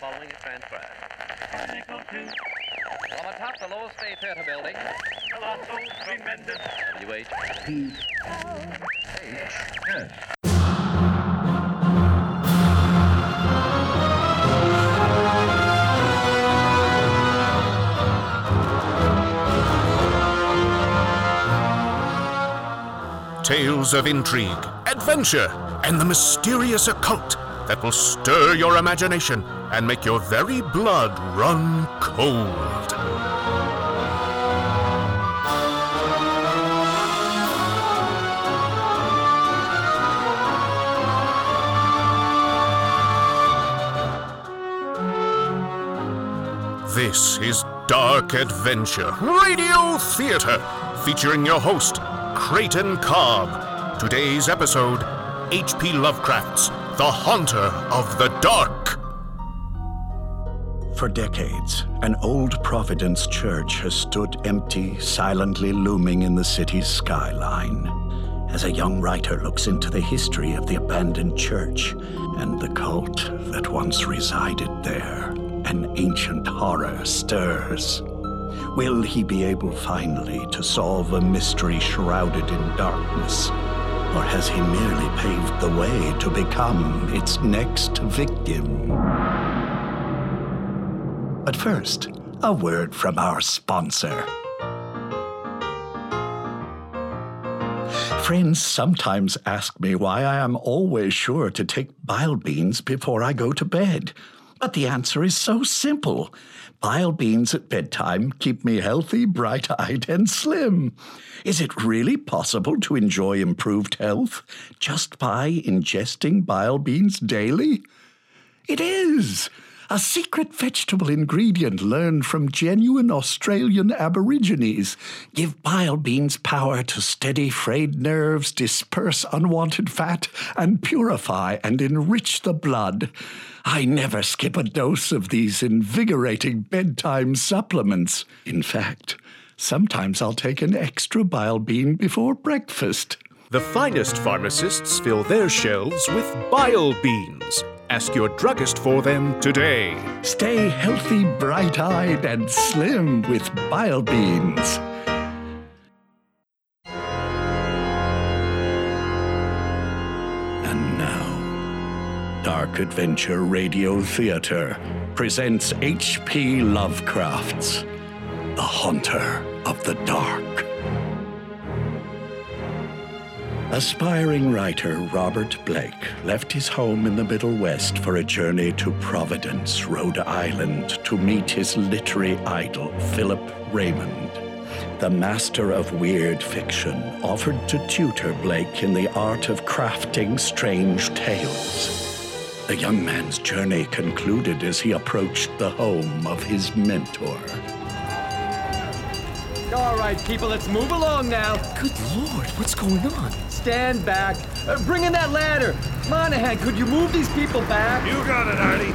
Following a transfer. From atop the Loew's State Theater building. Colossal, tremendous. WH. Tales of intrigue, adventure, and the mysterious occult that will stir your imagination and make your very blood run cold. This is Dark Adventure Radio Theater, featuring your host, Creighton Cobb. Today's episode H.P. Lovecraft's The Haunter of the Dark. For decades, an old Providence church has stood empty, silently looming in the city's skyline. As a young writer looks into the history of the abandoned church and the cult that once resided there, an ancient horror stirs. Will he be able finally to solve a mystery shrouded in darkness? Or has he merely paved the way to become its next victim? But first, a word from our sponsor. Friends sometimes ask me why I am always sure to take bile beans before I go to bed. But the answer is so simple. Bile beans at bedtime keep me healthy, bright eyed, and slim. Is it really possible to enjoy improved health just by ingesting bile beans daily? It is! A secret vegetable ingredient learned from genuine Australian Aborigines. Give bile beans power to steady frayed nerves, disperse unwanted fat, and purify and enrich the blood. I never skip a dose of these invigorating bedtime supplements. In fact, sometimes I'll take an extra bile bean before breakfast. The finest pharmacists fill their shelves with bile beans. Ask your druggist for them today. Stay healthy, bright eyed, and slim with bile beans. And now, Dark Adventure Radio Theater presents H.P. Lovecraft's The Haunter of the Dark. Aspiring writer Robert Blake left his home in the Middle West for a journey to Providence, Rhode Island, to meet his literary idol, Philip Raymond. The master of weird fiction offered to tutor Blake in the art of crafting strange tales. The young man's journey concluded as he approached the home of his mentor. All right, people, let's move along now. Good lord, what's going on? Stand back. Uh, bring in that ladder. Monahan, could you move these people back? You got it, Artie.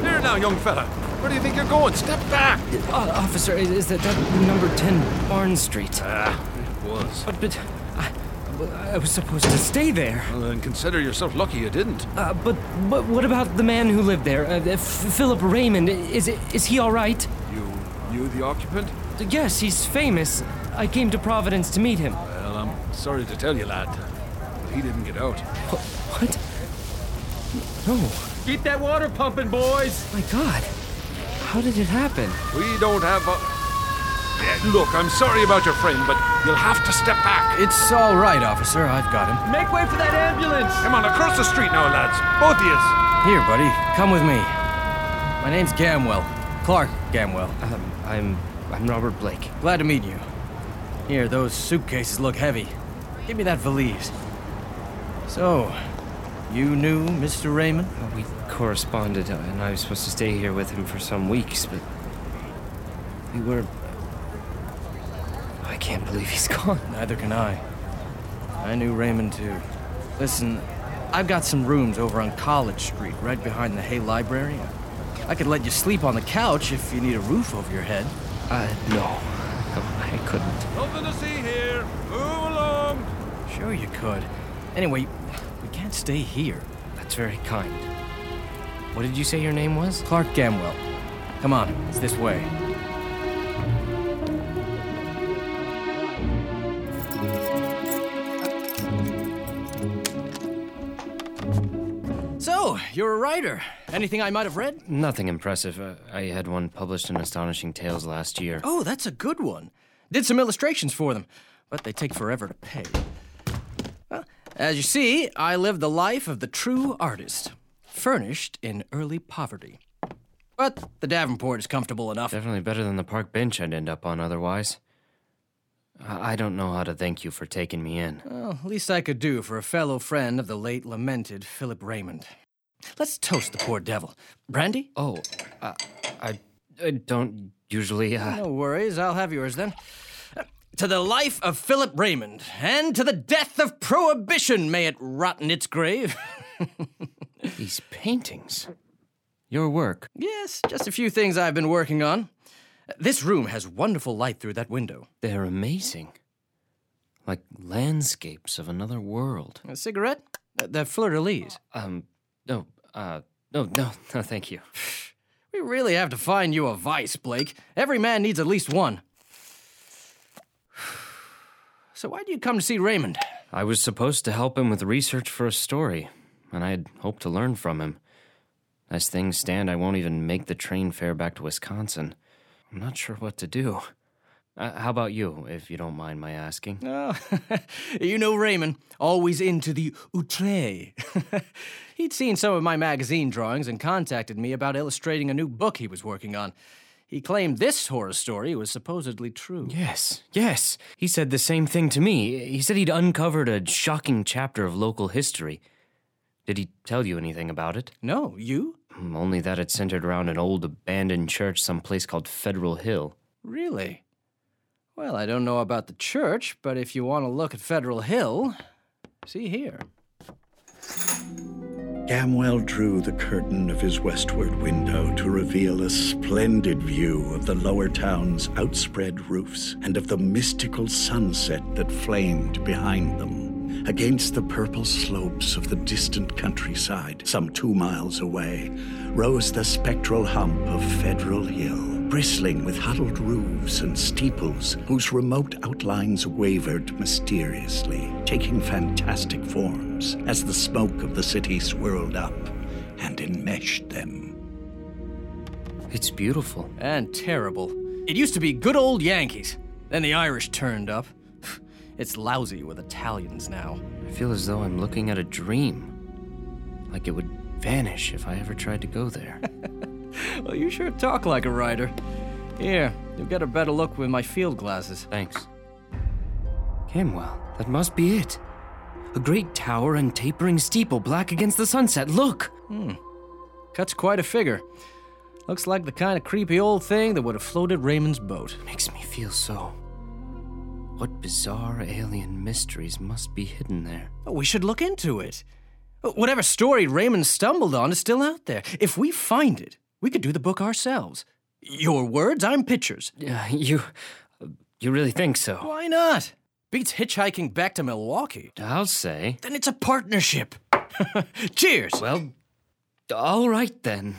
Here now, young fella. Where do you think you're going? Step back. Uh, officer, is, is that, that number 10 Barnes Street? Ah, it was. But, but I, I was supposed to stay there. Well, then consider yourself lucky you didn't. Uh, but, but what about the man who lived there? Uh, F- Philip Raymond. Is, it, is he all right? You knew the occupant? Yes, he's famous. I came to Providence to meet him. Well, I'm sorry to tell you, lad, but he didn't get out. Wh- What? No. Keep that water pumping, boys. My God. How did it happen? We don't have a. Yeah, look, I'm sorry about your friend, but you'll have to step back. It's all right, officer. I've got him. Make way for that ambulance. Come on, across the street now, lads. Both of yous. Here, buddy. Come with me. My name's Gamwell. Clark Gamwell. Um, I'm I'm Robert Blake. Glad to meet you. Here, those suitcases look heavy. Give me that valise. So, you knew Mr. Raymond? We corresponded, uh, and I was supposed to stay here with him for some weeks, but we were. I can't believe he's gone. Neither can I. I knew Raymond too. Listen, I've got some rooms over on College Street, right behind the Hay Library. I could let you sleep on the couch if you need a roof over your head. Uh, no, no, I couldn't. Nothing to see here. Move along. Sure you could. Anyway, we can't stay here. That's That's very kind. What did you say your name was? Clark Gamwell. Come on, it's this way. You're a writer. Anything I might have read? Nothing impressive. Uh, I had one published in Astonishing Tales last year. Oh, that's a good one. Did some illustrations for them, but they take forever to pay. Well, as you see, I live the life of the true artist, furnished in early poverty. But the Davenport is comfortable enough. Definitely better than the park bench I'd end up on otherwise. I I don't know how to thank you for taking me in. Well, least I could do for a fellow friend of the late lamented Philip Raymond. Let's toast the poor devil. Brandy? Oh, uh, I, I don't usually. Uh, No worries, I'll have yours then. Uh, To the life of Philip Raymond, and to the death of Prohibition, may it rot in its grave. These paintings. Your work. yes, just a few things I've been working on. This room has wonderful light through that window. They're amazing. Like landscapes of another world. A cigarette? Uh, The fleur de lis. Um, no, uh, no, no, no, thank you. We really have to find you a vice, Blake. Every man needs at least one. So why do you come to see Raymond? I was supposed to help him with research for a story, and I had hoped to learn from him. As things stand, I won't even make the train fare back to Wisconsin. I'm not sure what to do. Uh, how about you, if you don't mind my asking? Oh, you know Raymond, always into the outre. He'd seen some of my magazine drawings and contacted me about illustrating a new book he was working on. He claimed this horror story was supposedly true. Yes, yes. He said the same thing to me. He said he'd uncovered a shocking chapter of local history. Did he tell you anything about it? No, you? Hmm, Only that it centered around an old abandoned church someplace called Federal Hill. Really? Well, I don't know about the church, but if you want to look at Federal Hill, see here. Gamwell drew the curtain of his westward window to reveal a splendid view of the lower town's outspread roofs and of the mystical sunset that flamed behind them. Against the purple slopes of the distant countryside, some two miles away, rose the spectral hump of Federal Hill, bristling with huddled roofs and steeples whose remote outlines wavered mysteriously, taking fantastic forms as the smoke of the city swirled up and enmeshed them. It's beautiful. And terrible. It used to be good old Yankees. Then the Irish turned up. It's lousy with Italians now. I feel as though I'm looking at a dream. Like it would vanish if I ever tried to go there. Well, you sure talk like a writer. Here, you'll get a better look with my field glasses. Thanks. Gamwell, that must be it. A great tower and tapering steeple black against the sunset. Look! Hmm. Cuts quite a figure. Looks like the kind of creepy old thing that would have floated Raymond's boat. Makes me feel so. What bizarre alien mysteries must be hidden there? Oh, we should look into it. Whatever story Raymond stumbled on is still out there. If we find it, we could do the book ourselves. Your words, I'm pictures. Yeah, you. You really think so? Why not? Beats hitchhiking back to Milwaukee. I'll say. Then it's a partnership. Cheers. Well, all right then.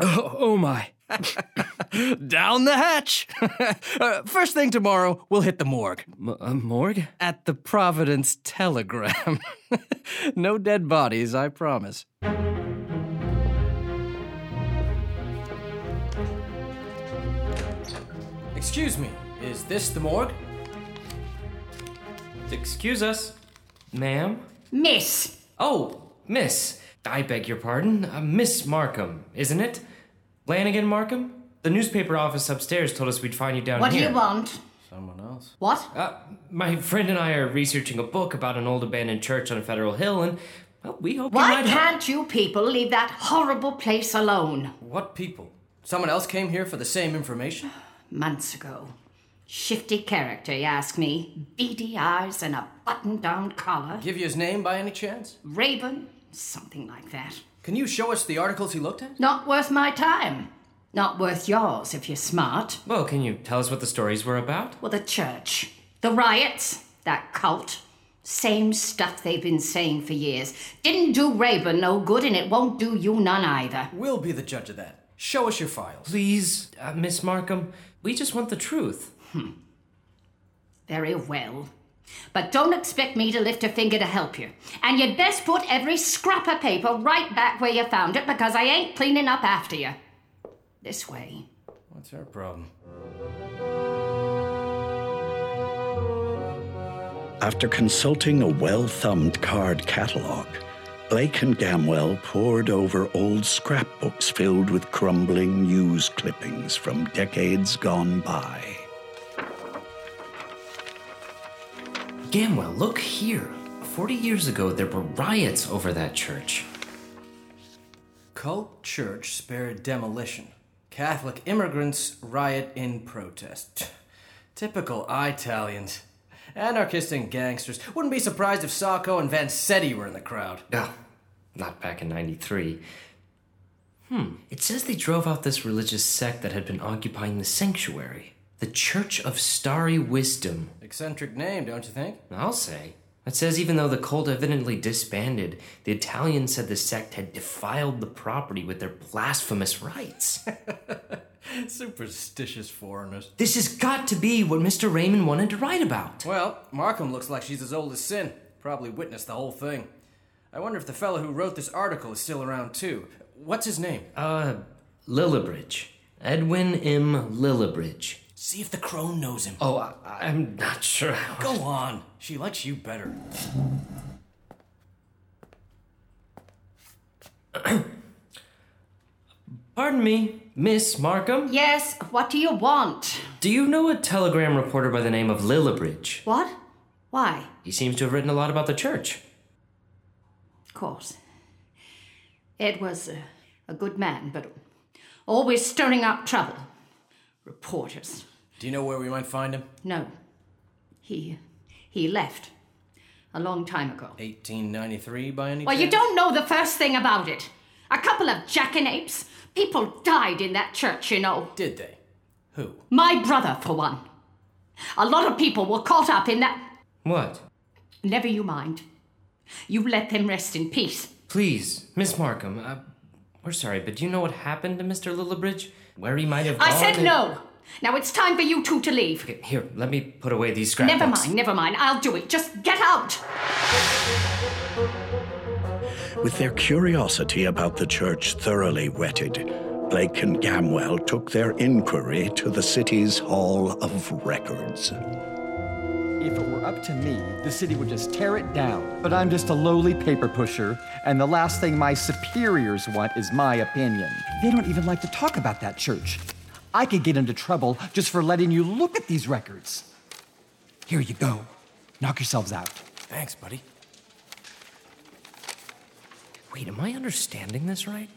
Oh, oh my. Down the hatch. Uh, first thing tomorrow, we'll hit the morgue. M- uh, morgue? At the Providence Telegram. no dead bodies, I promise. Excuse me, is this the morgue? Excuse us. Ma'am? Miss, Oh, Miss. I beg your pardon. Uh, Miss Markham, isn't it? Lanigan Markham? The newspaper office upstairs told us we'd find you down here. what do you want? Someone else. What? Uh, my friend and I are researching a book about an old abandoned church on Federal Hill, and well, we hope you Why might. can't you people leave that horrible place alone? What people? Someone else came here for the same information? Months ago. Shifty character, you ask me. Beady eyes and a button down collar. Give you his name by any chance? Raven, something like that. Can you show us the articles he looked at? Not worth my time. Not worth yours if you're smart. Well, can you tell us what the stories were about? Well, the church. The riots. That cult. Same stuff they've been saying for years. Didn't do Rayburn no good, and it won't do you none either. We'll be the judge of that. Show us your files. Please, uh, Miss Markham, we just want the truth. Hmm. Very well. But don't expect me to lift a finger to help you. And you'd best put every scrap of paper right back where you found it because I ain't cleaning up after you. This way. What's our problem? After consulting a well thumbed card catalog, Blake and Gamwell pored over old scrapbooks filled with crumbling news clippings from decades gone by. Gamwell, look here. Forty years ago, there were riots over that church. Cult church spared demolition. Catholic immigrants riot in protest. Typical Italians. Anarchists and gangsters. Wouldn't be surprised if Sacco and Vanzetti were in the crowd. Oh, not back in 93. Hmm, it says they drove out this religious sect that had been occupying the sanctuary. The Church of Starry Wisdom. Eccentric name, don't you think? I'll say. It says even though the cult evidently disbanded, the Italians said the sect had defiled the property with their blasphemous rites. Superstitious foreigners. this has got to be what Mr. Raymond wanted to write about. Well, Markham looks like she's as old as sin. Probably witnessed the whole thing. I wonder if the fellow who wrote this article is still around too. What's his name? Uh, Lillibridge. Edwin M. Lillibridge. See if the crone knows him. Oh, I, I'm not sure. Go on. She likes you better. Pardon me, Miss Markham? Yes, what do you want? Do you know a telegram reporter by the name of Lillibridge? What? Why? He seems to have written a lot about the church. Of course. Ed was a, a good man, but always stirring up trouble. Reporters. Do you know where we might find him? No. He he left a long time ago. 1893 by any chance? Well, you don't know the first thing about it. A couple of jackanapes. People died in that church, you know. Did they? Who? My brother, for one. A lot of people were caught up in that. What? Never you mind. You let them rest in peace. Please, Miss Markham, uh, we're sorry, but do you know what happened to Mr. Lillibridge? Where he might have I gone said and- no. Now it's time for you two to leave. Okay, here, let me put away these scrapbooks. Never mind, never mind. I'll do it. Just get out. With their curiosity about the church thoroughly whetted, Blake and Gamwell took their inquiry to the city's Hall of Records. If it were up to me, the city would just tear it down. But I'm just a lowly paper pusher, and the last thing my superiors want is my opinion. They don't even like to talk about that church. I could get into trouble just for letting you look at these records. Here you go. Knock yourselves out. Thanks, buddy. Wait, am I understanding this right?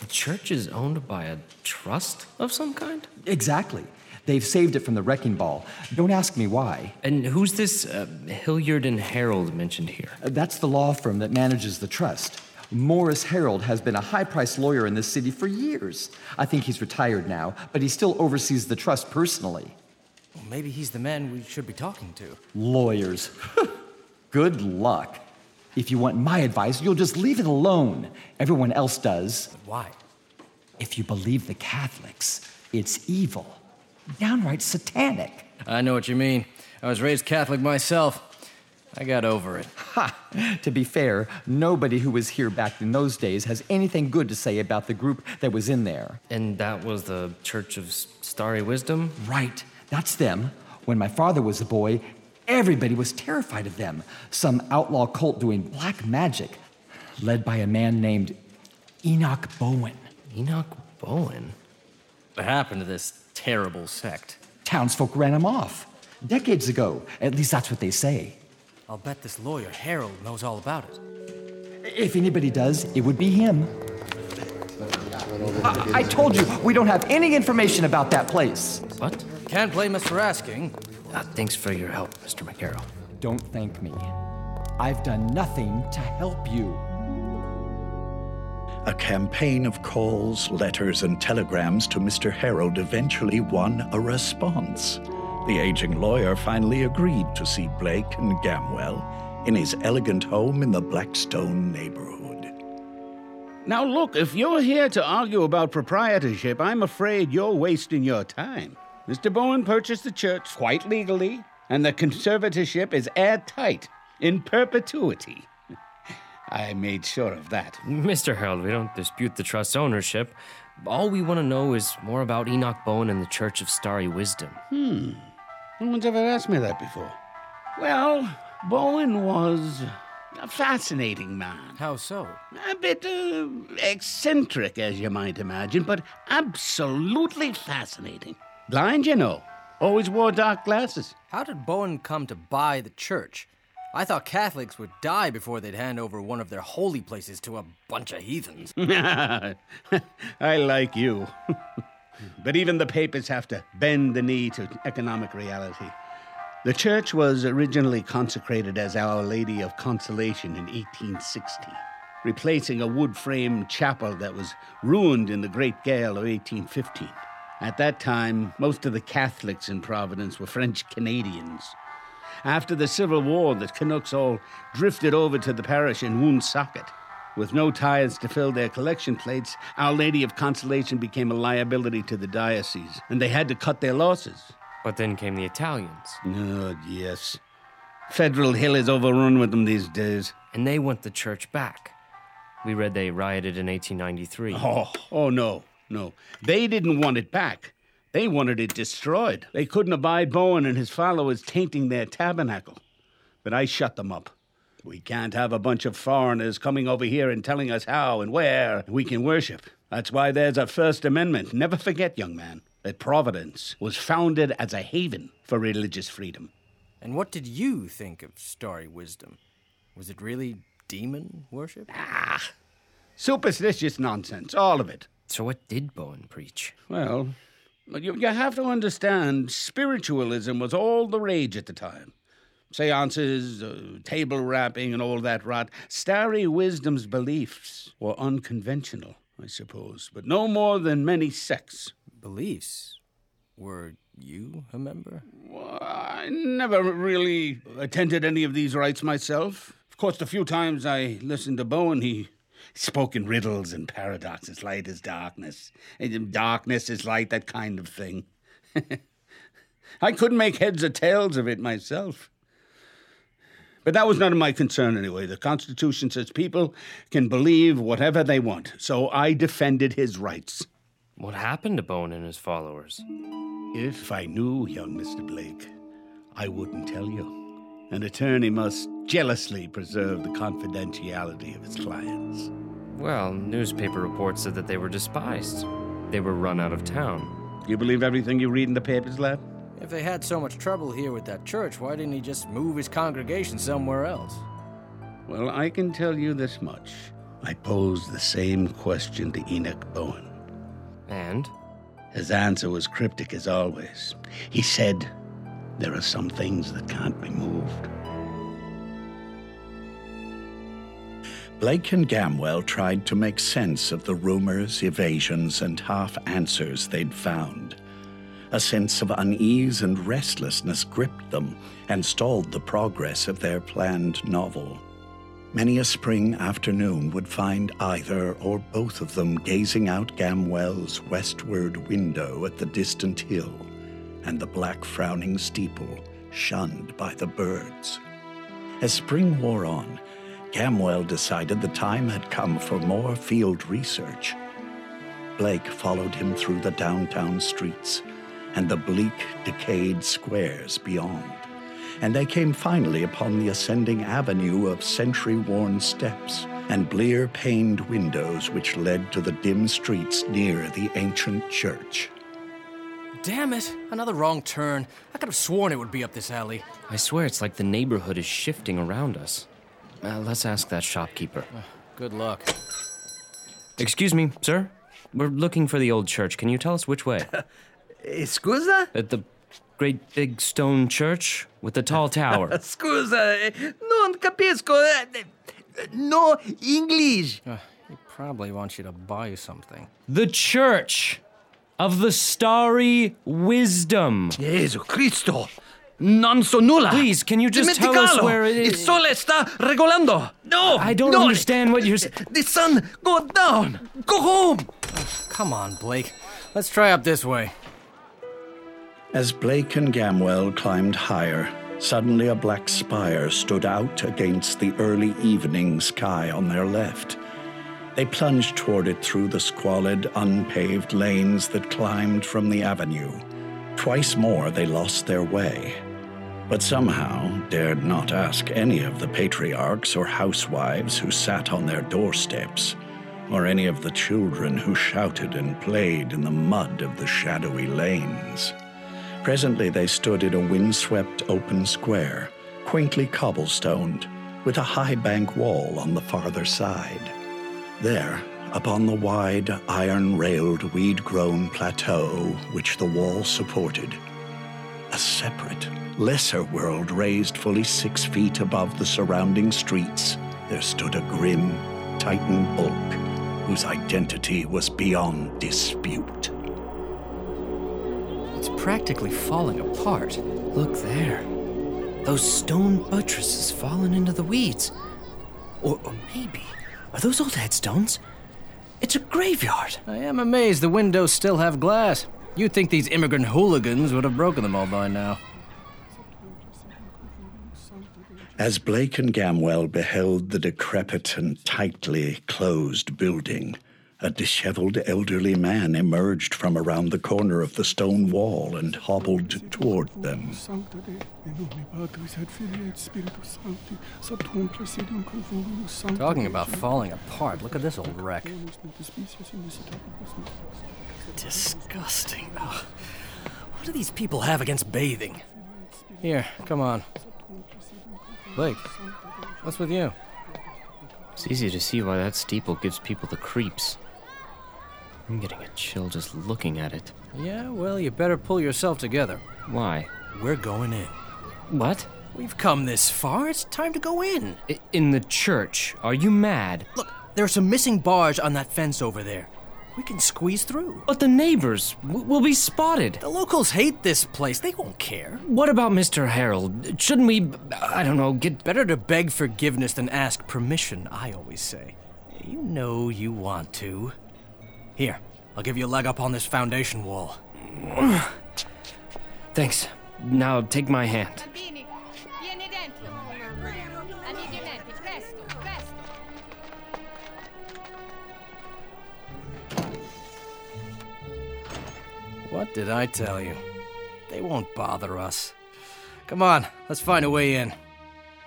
The church is owned by a trust of some kind? Exactly. They've saved it from the wrecking ball. Don't ask me why. And who's this uh, Hilliard and Harold mentioned here? Uh, That's the law firm that manages the trust. Morris Harold has been a high priced lawyer in this city for years. I think he's retired now, but he still oversees the trust personally. Well, maybe he's the man we should be talking to. Lawyers. Good luck. If you want my advice, you'll just leave it alone. Everyone else does. Why? If you believe the Catholics, it's evil, downright satanic. I know what you mean. I was raised Catholic myself. I got over it. Ha! To be fair, nobody who was here back in those days has anything good to say about the group that was in there. And that was the Church of Starry Wisdom? Right, that's them. When my father was a boy, everybody was terrified of them. Some outlaw cult doing black magic, led by a man named Enoch Bowen. Enoch Bowen? What happened to this terrible sect? Townsfolk ran him off. Decades ago, at least that's what they say. I'll bet this lawyer, Harold, knows all about it. If anybody does, it would be him. I, I told you, we don't have any information about that place. What? Can't blame us for asking. Uh, thanks for your help, Mr. McCarroll. Don't thank me. I've done nothing to help you. A campaign of calls, letters, and telegrams to Mr. Harold eventually won a response. The aging lawyer finally agreed to see Blake and Gamwell in his elegant home in the Blackstone neighborhood. Now, look, if you're here to argue about proprietorship, I'm afraid you're wasting your time. Mr. Bowen purchased the church quite legally, and the conservatorship is airtight, in perpetuity. I made sure of that. Mr. Harold, we don't dispute the trust's ownership. All we want to know is more about Enoch Bowen and the Church of Starry Wisdom. Hmm. No one's ever asked me that before. Well, Bowen was a fascinating man. How so? A bit uh, eccentric, as you might imagine, but absolutely fascinating. Blind, you know. Always wore dark glasses. How did Bowen come to buy the church? I thought Catholics would die before they'd hand over one of their holy places to a bunch of heathens. I like you. but even the papers have to bend the knee to economic reality. The church was originally consecrated as Our Lady of Consolation in 1860, replacing a wood frame chapel that was ruined in the Great Gale of 1815. At that time, most of the Catholics in Providence were French Canadians. After the Civil War, the Canucks all drifted over to the parish in Woonsocket. With no tithes to fill their collection plates, Our Lady of Consolation became a liability to the diocese, and they had to cut their losses. But then came the Italians. Oh, yes. Federal Hill is overrun with them these days. And they want the church back. We read they rioted in 1893. Oh, oh no, no. They didn't want it back. They wanted it destroyed. They couldn't abide Bowen and his followers tainting their tabernacle. But I shut them up. We can't have a bunch of foreigners coming over here and telling us how and where we can worship. That's why there's a First Amendment. Never forget, young man, that Providence was founded as a haven for religious freedom. And what did you think of Starry Wisdom? Was it really demon worship? Ah, superstitious nonsense, all of it. So, what did Bowen preach? Well, you, you have to understand, spiritualism was all the rage at the time. Seances, uh, table rapping, and all that rot. Starry Wisdom's beliefs were unconventional, I suppose, but no more than many sects. Beliefs? Were you a member? Well, I never really attended any of these rites myself. Of course, the few times I listened to Bowen, he spoke in riddles and paradoxes, light as darkness, and um, darkness is light, that kind of thing. I couldn't make heads or tails of it myself. But that was none of my concern anyway. The Constitution says people can believe whatever they want, so I defended his rights. What happened to Bowen and his followers? If I knew, young Mr. Blake, I wouldn't tell you. An attorney must jealously preserve the confidentiality of his clients. Well, newspaper reports said that they were despised. They were run out of town. You believe everything you read in the papers, lad? If they had so much trouble here with that church, why didn't he just move his congregation somewhere else? Well, I can tell you this much. I posed the same question to Enoch Bowen. And? His answer was cryptic as always. He said, There are some things that can't be moved. Blake and Gamwell tried to make sense of the rumors, evasions, and half answers they'd found. A sense of unease and restlessness gripped them and stalled the progress of their planned novel. Many a spring afternoon would find either or both of them gazing out Gamwell's westward window at the distant hill and the black frowning steeple shunned by the birds. As spring wore on, Gamwell decided the time had come for more field research. Blake followed him through the downtown streets and the bleak, decayed squares beyond, and they came finally upon the ascending avenue of century worn steps and blear paned windows which led to the dim streets near the ancient church. Damn it! Another wrong turn. I could have sworn it would be up this alley. I swear it's like the neighborhood is shifting around us. Uh, let's ask that shopkeeper. Uh, good luck. Excuse me, sir. We're looking for the old church. Can you tell us which way? Scusa? At the great big stone church with the tall tower. Scusa, non capisco. No English. Uh, he probably wants you to buy something. The church of the starry wisdom. Jesu Cristo. Non so nulla. Please, can you just tell us where it is? Il is? sole sta regolando. No. I don't no. understand what you're saying. The sun go down. Go home. Oh, come on, Blake. Let's try up this way. As Blake and Gamwell climbed higher, suddenly a black spire stood out against the early evening sky on their left. They plunged toward it through the squalid, unpaved lanes that climbed from the avenue. Twice more they lost their way, but somehow dared not ask any of the patriarchs or housewives who sat on their doorsteps, or any of the children who shouted and played in the mud of the shadowy lanes. Presently they stood in a windswept open square, quaintly cobblestoned, with a high bank wall on the farther side. There, upon the wide, iron railed, weed grown plateau which the wall supported, a separate, lesser world raised fully six feet above the surrounding streets, there stood a grim, Titan bulk whose identity was beyond dispute. It's practically falling apart. Look there. Those stone buttresses fallen into the weeds. Or, or maybe, are those old headstones? It's a graveyard. I am amazed the windows still have glass. You'd think these immigrant hooligans would have broken them all by now. As Blake and Gamwell beheld the decrepit and tightly closed building, a disheveled elderly man emerged from around the corner of the stone wall and hobbled toward them. Talking about falling apart, look at this old wreck. Disgusting. Ugh. What do these people have against bathing? Here, come on. Blake, what's with you? It's easy to see why that steeple gives people the creeps. I'm getting a chill just looking at it. Yeah, well, you better pull yourself together. Why? We're going in. What? We've come this far, it's time to go in. I- in the church? Are you mad? Look, there are some missing bars on that fence over there. We can squeeze through. But the neighbors w- will be spotted. The locals hate this place. They won't care. What about Mr. Harold? Shouldn't we, I don't know, get Better to beg forgiveness than ask permission, I always say. You know you want to. Here, I'll give you a leg up on this foundation wall. Thanks. Now take my hand. Bambini, vieni dentro. Amici miei, presto, presto. What did I tell you? They won't bother us. Come on, let's find a way in.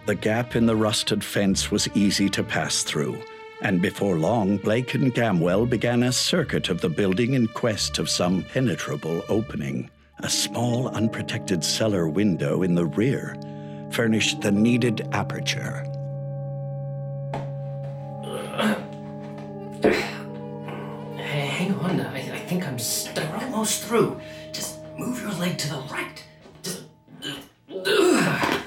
The gap in the rusted fence was easy to pass through, and before long, Blake and Gamwell began a circuit of the building in quest of some penetrable opening. A small, unprotected cellar window in the rear furnished the needed aperture. Hang on. I, I think I'm st- almost through. Just move your leg to the right.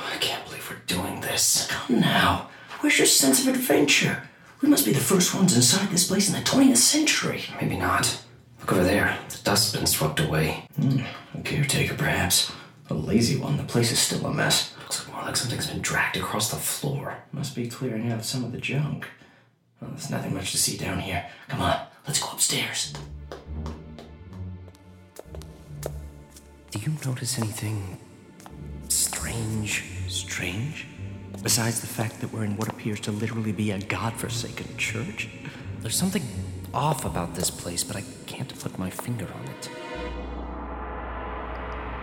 I can't believe we're doing this. Come now. Where's your sense of adventure? We must be the first ones inside this place in the 20th century. Maybe not. Look over there. The dust's been swept away. Hmm, a caretaker, perhaps. A lazy one. The place is still a mess. Looks like more like something's been dragged across the floor. Must be clearing out some of the junk. Well, there's nothing much to see down here. Come on, let's go upstairs. Do you notice anything? Strange? Besides the fact that we're in what appears to literally be a godforsaken church? There's something off about this place, but I can't put my finger on it.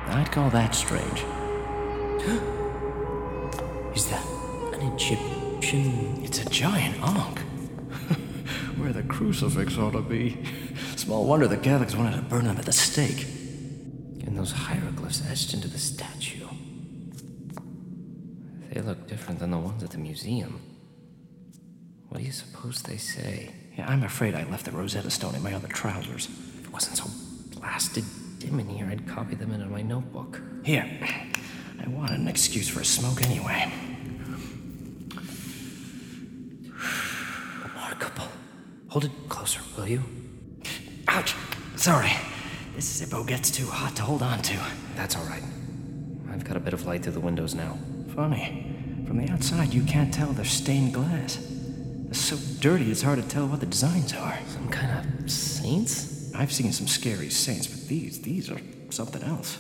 I'd call that strange. Is that an Egyptian? It's a giant ankh. Where the crucifix ought to be. Small wonder the Catholics wanted to burn them at the stake. And those hieroglyphs etched into the statue. They look different than the ones at the museum. What do you suppose they say? Yeah, I'm afraid I left the Rosetta Stone in my other trousers. If it wasn't so blasted dim in here, I'd copy them into my notebook. Here. I wanted an excuse for a smoke anyway. Remarkable. Hold it closer, will you? Ouch! Sorry. This Zippo gets too hot to hold on to. That's all right. I've got a bit of light through the windows now. Funny. From the outside, you can't tell they're stained glass. They're so dirty, it's hard to tell what the designs are. Some kind of saints? I've seen some scary saints, but these, these are something else.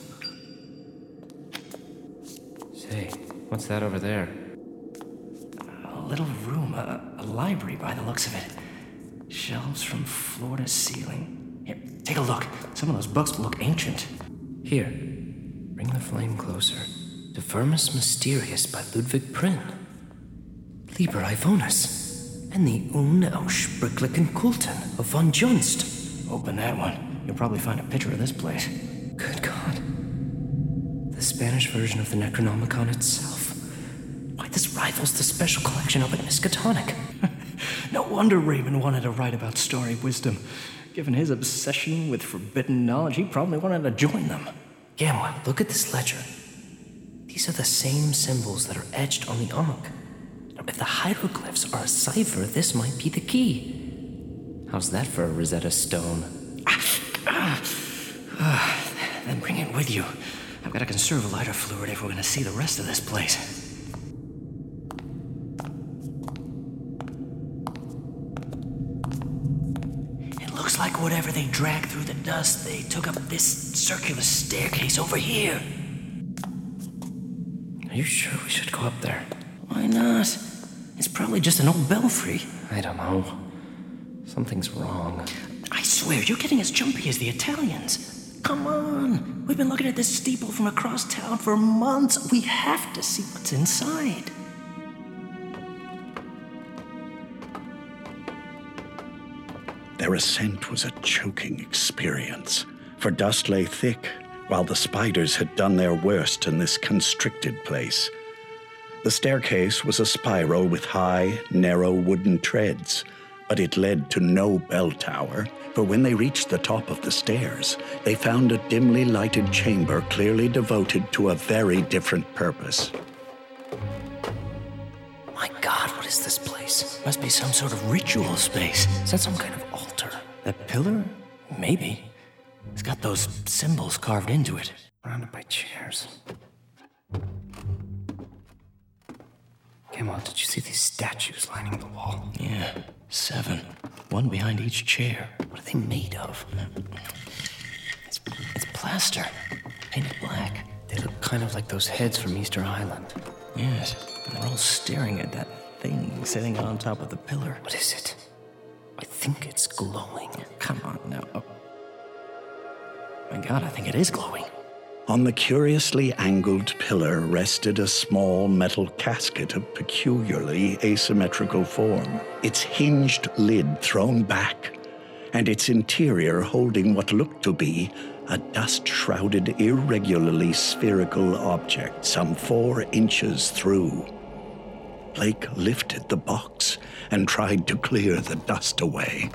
Say, what's that over there? A little room, a, a library by the looks of it. Shelves from floor to ceiling. Here, take a look. Some of those books look ancient. Here, bring the flame closer. De Vermis Mysteriis by Ludwig Prinn. Liber Ivonis. And the Unaussprechlichen Kulten of von Junzt. Open that one. You'll probably find a picture of this place. Good God. The Spanish version of the Necronomicon itself. Why, this rivals the special collection of at Miskatonic. no wonder Raymond wanted to write about Starry Wisdom. Given his obsession with forbidden knowledge, he probably wanted to join them. Gamwa, look at this ledger. These are the same symbols that are etched on the Ankh. If the hieroglyphs are a cipher, this might be the key. How's that for a Rosetta Stone? then bring it with you. I've got to conserve a lighter fluid if we're going to see the rest of this place. It looks like whatever they dragged through the dust, they took up this circular staircase over here. Are you sure we should go up there? Why not? It's probably just an old belfry. I don't know. Something's wrong. I swear, you're getting as jumpy as the Italians. Come on. We've been looking at this steeple from across town for months. We have to see what's inside. Their ascent was a choking experience, for dust lay thick, while the spiders had done their worst in this constricted place. The staircase was a spiral with high, narrow wooden treads, but it led to no bell tower, for when they reached the top of the stairs, they found a dimly lighted chamber clearly devoted to a very different purpose. My God, what is this place? Must be some sort of ritual space. Is that some kind of altar? That pillar? Maybe. It's got those symbols carved into it. Surrounded by chairs. Camelot, did you see these statues lining the wall? Yeah, seven. One behind each chair. What are they made of? It's, it's plaster, painted black. They look kind of like those heads from Easter Island. Yes, and they're all staring at that thing sitting on top of the pillar. What is it? I think it's glowing. Come on now. My god, I think it is glowing. On the curiously angled pillar rested a small metal casket of peculiarly asymmetrical form, its hinged lid thrown back, and its interior holding what looked to be a dust shrouded, irregularly spherical object some four inches through. Blake lifted the box and tried to clear the dust away.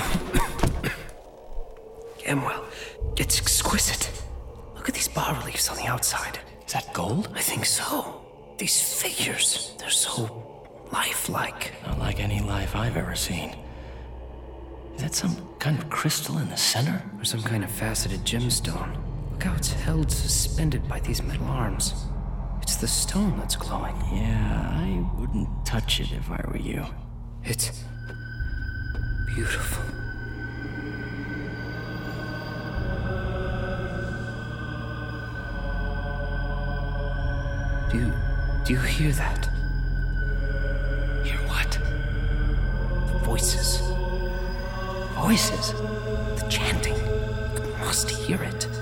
Gamwell, it's exquisite. Look at these bas reliefs on the outside. Is that gold? I think so. These figures, they're so lifelike. Not like any life I've ever seen. Is that some kind of crystal in the center? Or some kind of faceted gemstone. Look how it's held suspended by these metal arms. It's the stone that's glowing. Yeah, I wouldn't touch it if I were you. It's beautiful. Do you, do you hear that? Hear what? The Voices. Voices? The chanting. You must hear it.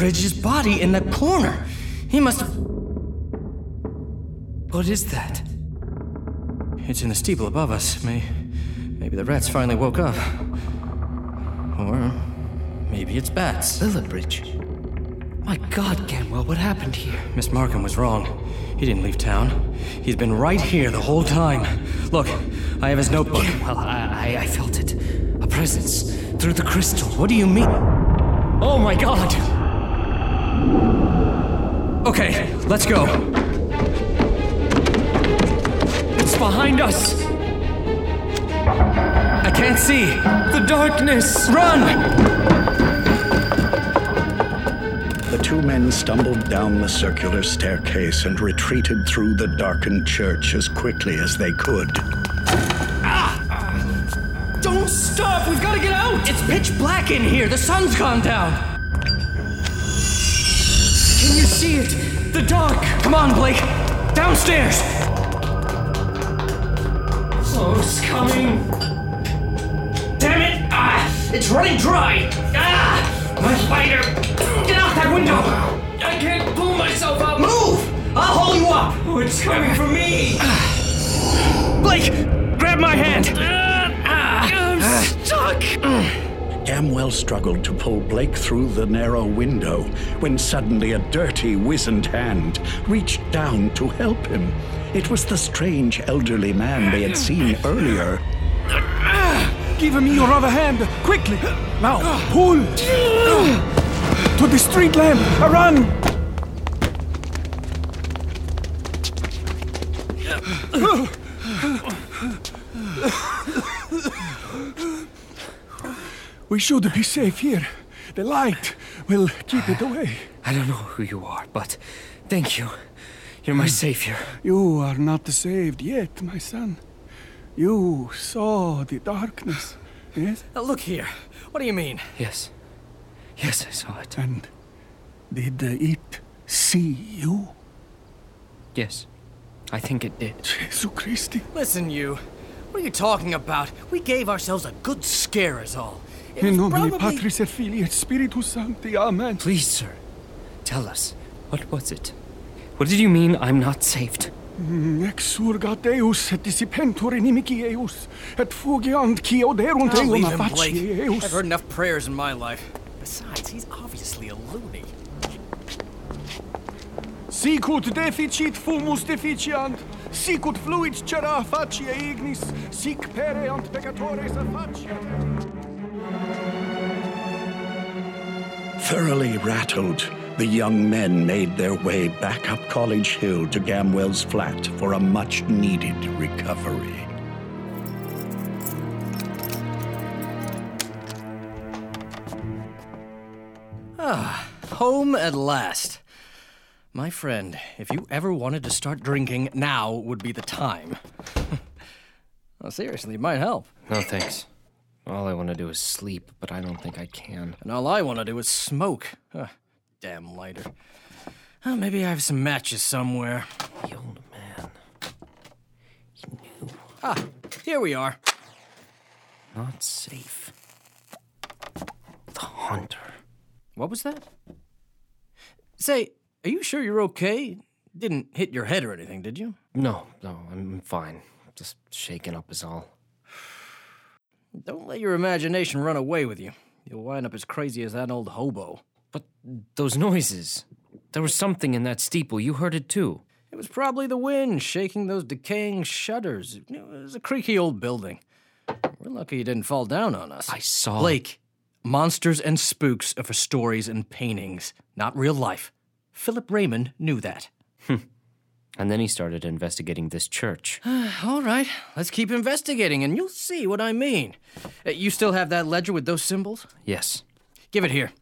Lillibridge's body in that corner. He must have. What is that? It's in the steeple above us. May, maybe the rats finally woke up. Or maybe it's bats. Lillibridge. My God, Gamwell, what happened here? Miss Markham was wrong. He didn't leave town. He's been right here the whole time. Look, I have his notebook. Gamwell, I, I, I felt it. A presence through the crystal. What do you mean? Oh my God! Okay, let's go. It's behind us! I can't see. The darkness! Run! The two men stumbled down the circular staircase and retreated through the darkened church as quickly as they could. Ah! Don't stop! We've got to get out! It's pitch black in here. The sun's gone down. Can you see it? The dark! Come on, Blake. Downstairs. Close coming. Damn it! Ah, it's running dry. Ah, my spider. Get out that window. I can't pull myself up! Move! I'll hold you up. Oh, it's coming for me! Blake, grab my hand. I'm stuck! Gamwell struggled to pull Blake through the narrow window when suddenly a dirty, wizened hand reached down to help him. It was the strange elderly man they had seen earlier. Give me your other hand, quickly. Now, pull. To the street lamp. Run. We should be safe here. The light will keep it away. I don't know who you are, but thank you. You're my hmm. savior. You are not saved yet, my son. You saw the darkness, yes? Now look here. What do you mean? Yes. Yes, I saw it. And did it see you? Yes. I think it did. Jesu Christi. Listen, you. What are you talking about? We gave ourselves a good scare, is all. It In was nomine probably- Patris et Filii et Spiritus Sancti. Amen. Please, sir, tell us. What was it? What did you mean I'm not saved? Mm, Exurgat Deus et dissipentur inimici eus, et fugiant quioderunt I'll leave eum him, Blake. eus. I've heard enough prayers in my life. Besides, he's obviously a loony. Sicut deficit fumus deficiant, sicut fluid cera facie ignis, sic pereant peccatores faciat. Thoroughly rattled, the young men made their way back up College Hill to Gamwell's flat for a much needed recovery. Ah, home at last. My friend, if you ever wanted to start drinking, now would be the time. well, seriously, it might help. No, thanks. All I want to do is sleep, but I don't think I can. And all I want to do is smoke. Ah, damn lighter. Maybe I have some matches somewhere. The old man. He knew. Ah, here we are. Not safe. The haunter. What was that? Say, are you sure you're okay? Didn't hit your head or anything, did you? No, no, I'm fine. Just shaken up is all. Don't let your imagination run away with you. You'll wind up as crazy as that old hobo. But those noises. There was something in that steeple. You heard it too. It was probably the wind shaking those decaying shutters. It was a creaky old building. We're lucky you didn't fall down on us. I saw. Blake, monsters and spooks are for stories and paintings, not real life. Philip Raymond knew that. Hmm. And then he started investigating this church. All right, let's keep investigating and you'll see what I mean. Uh, You still have that ledger with those symbols? Yes. Give it here.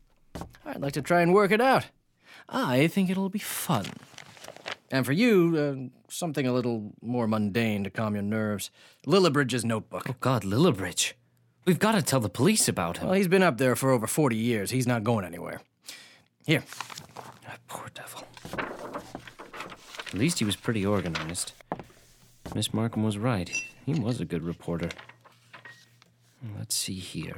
I'd like to try and work it out. I think it'll be fun. And for you, uh, something a little more mundane to calm your nerves. Lillibridge's notebook. Oh, God, Lillibridge. We've got to tell the police about him. Well, he's been up there for over 40 years. He's not going anywhere. Here. That poor devil. At least he was pretty organized. Miss Markham was right. He was a good reporter. Let's see here.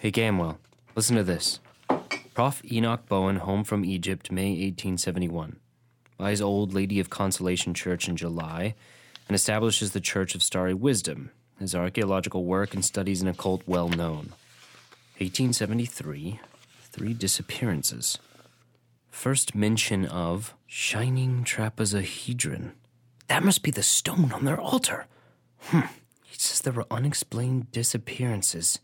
Hey, Gamwell, listen to this. Prof. Enoch Bowen, home from Egypt, May 1871. Buys Our Lady of Consolation Church in July and establishes the Church of Starry Wisdom. His archaeological work and studies in occult well known. 1873, three disappearances. First mention of shining trapezohedron. That must be the stone on their altar. Hmm. He says there were unexplained disappearances,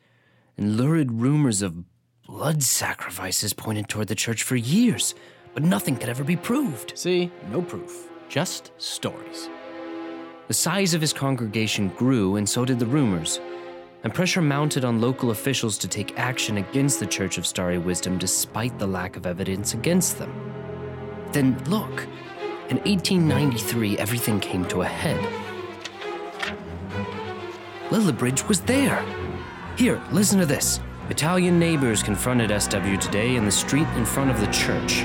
and lurid rumors of blood sacrifices pointed toward the church for years, but nothing could ever be proved. See, no proof, just stories. The size of his congregation grew, and so did the rumors, and pressure mounted on local officials to take action against the Church of Starry Wisdom despite the lack of evidence against them. Then look, in 1893, everything came to a head. Lillibridge was there. Here, listen to this. Italian neighbors confronted SW today in the street in front of the church.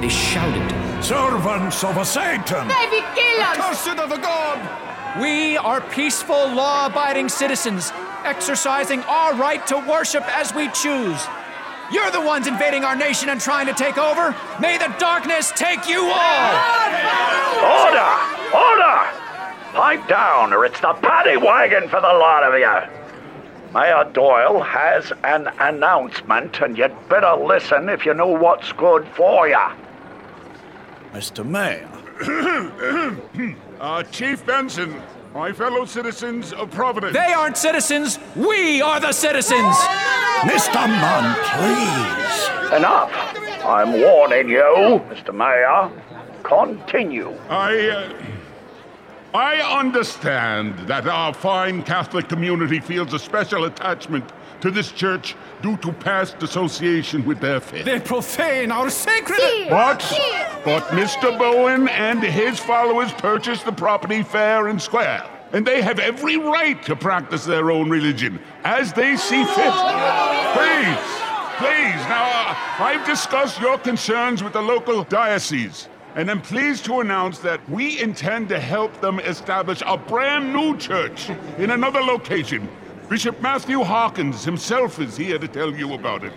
They shouted, Servants of a Satan! David, kill us! Cursed of a god! We are peaceful, law abiding citizens, exercising our right to worship as we choose. You're the ones invading our nation and trying to take over. May the darkness take you all! Order! Order! Pipe down, or it's the paddy wagon for the lot of you. Mayor Doyle has an announcement, and you'd better listen if you know what's good for you. Mr. Mayor. uh, Chief Benson, my fellow citizens of Providence. They aren't citizens. We are the citizens. Mr. Munn, please. Enough. I'm warning you, Mr. Mayor. Continue. I. Uh, I understand that our fine Catholic community feels a special attachment to this church due to past association with their faith. They profane our sacred. But, but Mr. Bowen and his followers purchased the property fair and square, and they have every right to practice their own religion as they see fit. Please, please, now uh, I've discussed your concerns with the local diocese. And I'm pleased to announce that we intend to help them establish a brand new church in another location. Bishop Matthew Hawkins himself is here to tell you about it.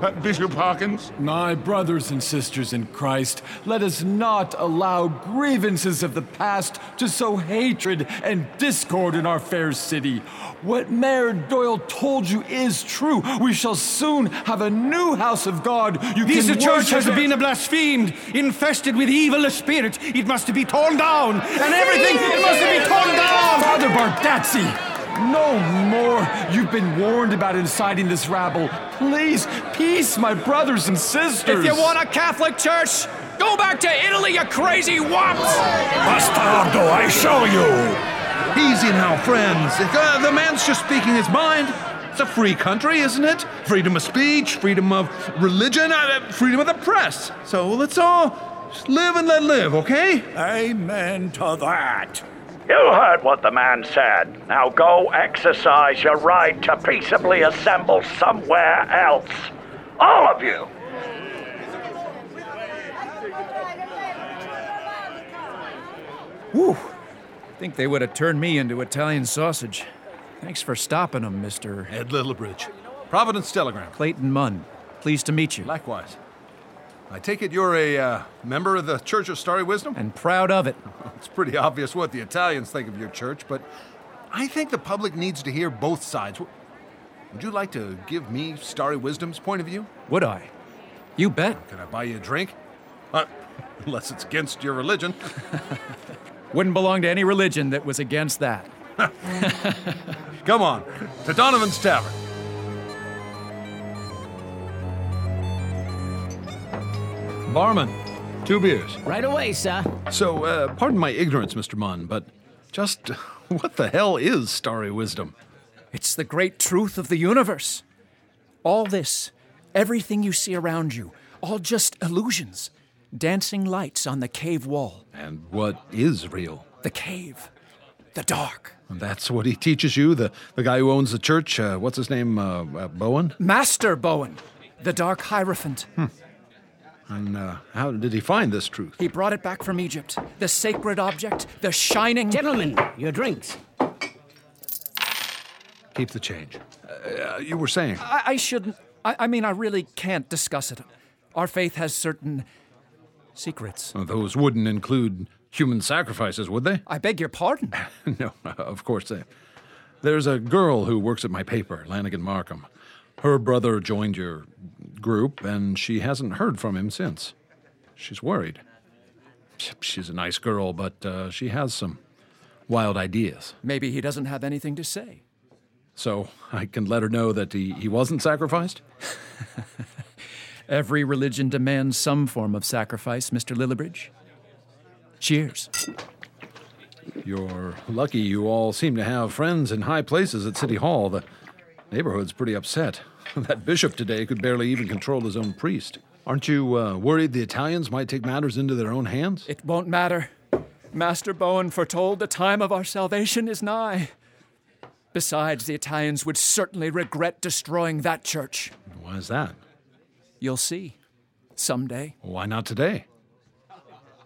Uh, Bishop Hawkins? My brothers and sisters in Christ, let us not allow grievances of the past to sow hatred and discord in our fair city. What Mayor Doyle told you is true. We shall soon have a new house of God. You This can church has worship- been blasphemed, infested with evil spirits. It must be torn down, and everything it must be torn down. Father Bardazzi! No more! You've been warned about inciting this rabble. Please, peace, my brothers and sisters! If you want a Catholic church, go back to Italy, you crazy wops! Bastardo, I show you! Easy now, friends. Uh, the man's just speaking his mind. It's a free country, isn't it? Freedom of speech, freedom of religion, uh, freedom of the press. So let's all just live and let live, okay? Amen to that. You heard what the man said. Now go exercise your right to peaceably assemble somewhere else. All of you. Whew. I think they would have turned me into Italian sausage. Thanks for stopping them, Mr. Ed Lillibridge. Providence Telegram. Clayton Munn. Pleased to meet you. Likewise. I take it you're a uh, member of the Church of Starry Wisdom? And proud of it. It's pretty obvious what the Italians think of your church, but I think the public needs to hear both sides. Would you like to give me Starry Wisdom's point of view? Would I? You bet. Can I buy you a drink? Uh, unless it's against your religion. Wouldn't belong to any religion that was against that. Come on, to Donovan's Tavern. Barman, Two beers. Right away, sir. So, uh, pardon my ignorance, Mr. Munn, but just what the hell is starry wisdom? It's the great truth of the universe. All this, everything you see around you, all just illusions. Dancing lights on the cave wall. And what is real? The cave. The dark. And that's what he teaches you? The, the guy who owns the church? Uh, what's his name? Uh, uh, Bowen? Master Bowen, the Dark Hierophant. Hmm. And uh, how did he find this truth? He brought it back from Egypt. The sacred object, the shining. Gentlemen, your drinks. Keep the change. Uh, you were saying? I, I shouldn't. I, I mean, I really can't discuss it. Our faith has certain secrets. Well, those wouldn't include human sacrifices, would they? I beg your pardon. no, of course they. There's a girl who works at my paper, Lanigan Markham. Her brother joined your group, and she hasn't heard from him since. She's worried. She's a nice girl, but uh, she has some wild ideas. Maybe he doesn't have anything to say. So I can let her know that he, he wasn't sacrificed? Every religion demands some form of sacrifice, Mr. Lillibridge. Cheers. You're lucky you all seem to have friends in high places at City Hall. The neighborhood's pretty upset. that bishop today could barely even control his own priest. Aren't you uh, worried the Italians might take matters into their own hands? It won't matter. Master Bowen foretold the time of our salvation is nigh. Besides, the Italians would certainly regret destroying that church. Why is that? You'll see. Someday. Why not today?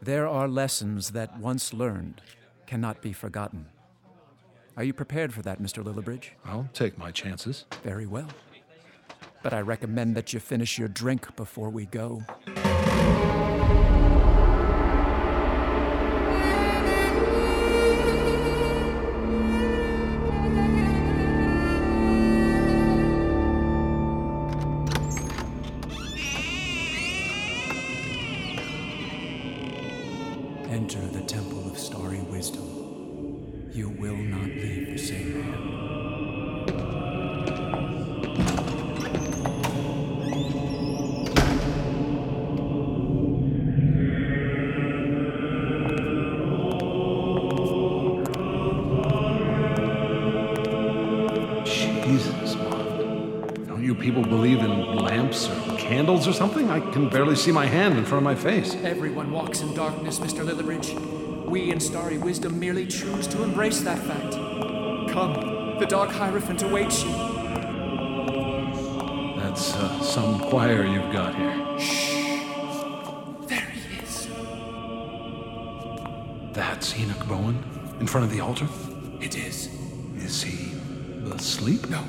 There are lessons that, once learned, cannot be forgotten. Are you prepared for that, Mr. Lillibridge? I'll take my chances. Very well. But I recommend that you finish your drink before we go. Barely see my hand in front of my face. Everyone walks in darkness, Mr. Lillibridge. We in Starry Wisdom merely choose to embrace that fact. Come, the Dark Hierophant awaits you. That's uh, some choir you've got here. Shh. There he is. That's Enoch Bowen in front of the altar? It is. Is he asleep? No.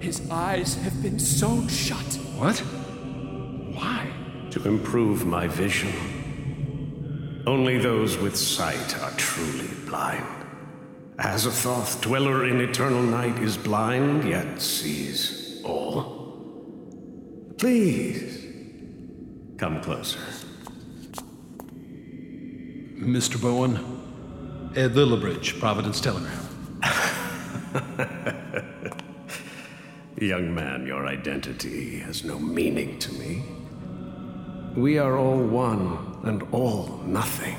His eyes have been sewn shut. What? To improve my vision. Only those with sight are truly blind. Azathoth, dweller in eternal night, is blind, yet sees all. Please, come closer. Mr. Bowen, Ed Lillibridge, Providence Telegram. Young man, your identity has no meaning to me. We are all one and all nothing.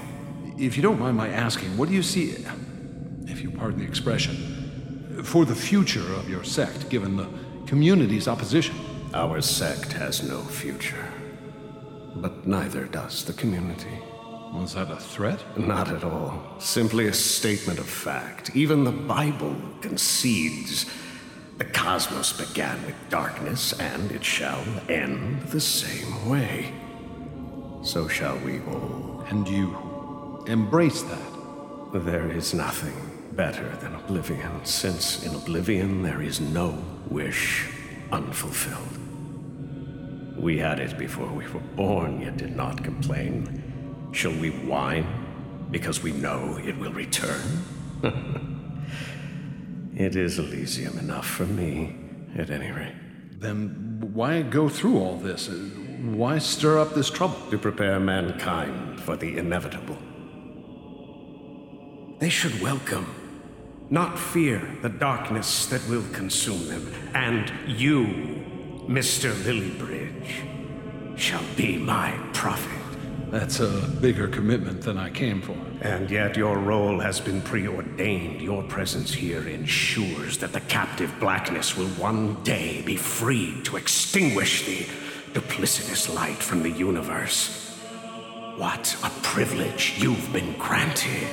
If you don't mind my asking, what do you see, if you pardon the expression, for the future of your sect, given the community's opposition? Our sect has no future. But neither does the community. Was that a threat? Not at all. Simply a statement of fact. Even the Bible concedes the cosmos began with darkness, and it shall end the same way. So shall we all. And you embrace that? There is nothing better than oblivion, since in oblivion there is no wish unfulfilled. We had it before we were born, yet did not complain. Shall we whine because we know it will return? it is Elysium enough for me, at any rate. Then why go through all this? Why stir up this trouble? To prepare mankind for the inevitable. They should welcome, not fear, the darkness that will consume them. And you, Mr. Lillibridge, shall be my prophet. That's a bigger commitment than I came for. And yet your role has been preordained. Your presence here ensures that the captive blackness will one day be freed to extinguish the duplicitous light from the universe. What a privilege you've been granted.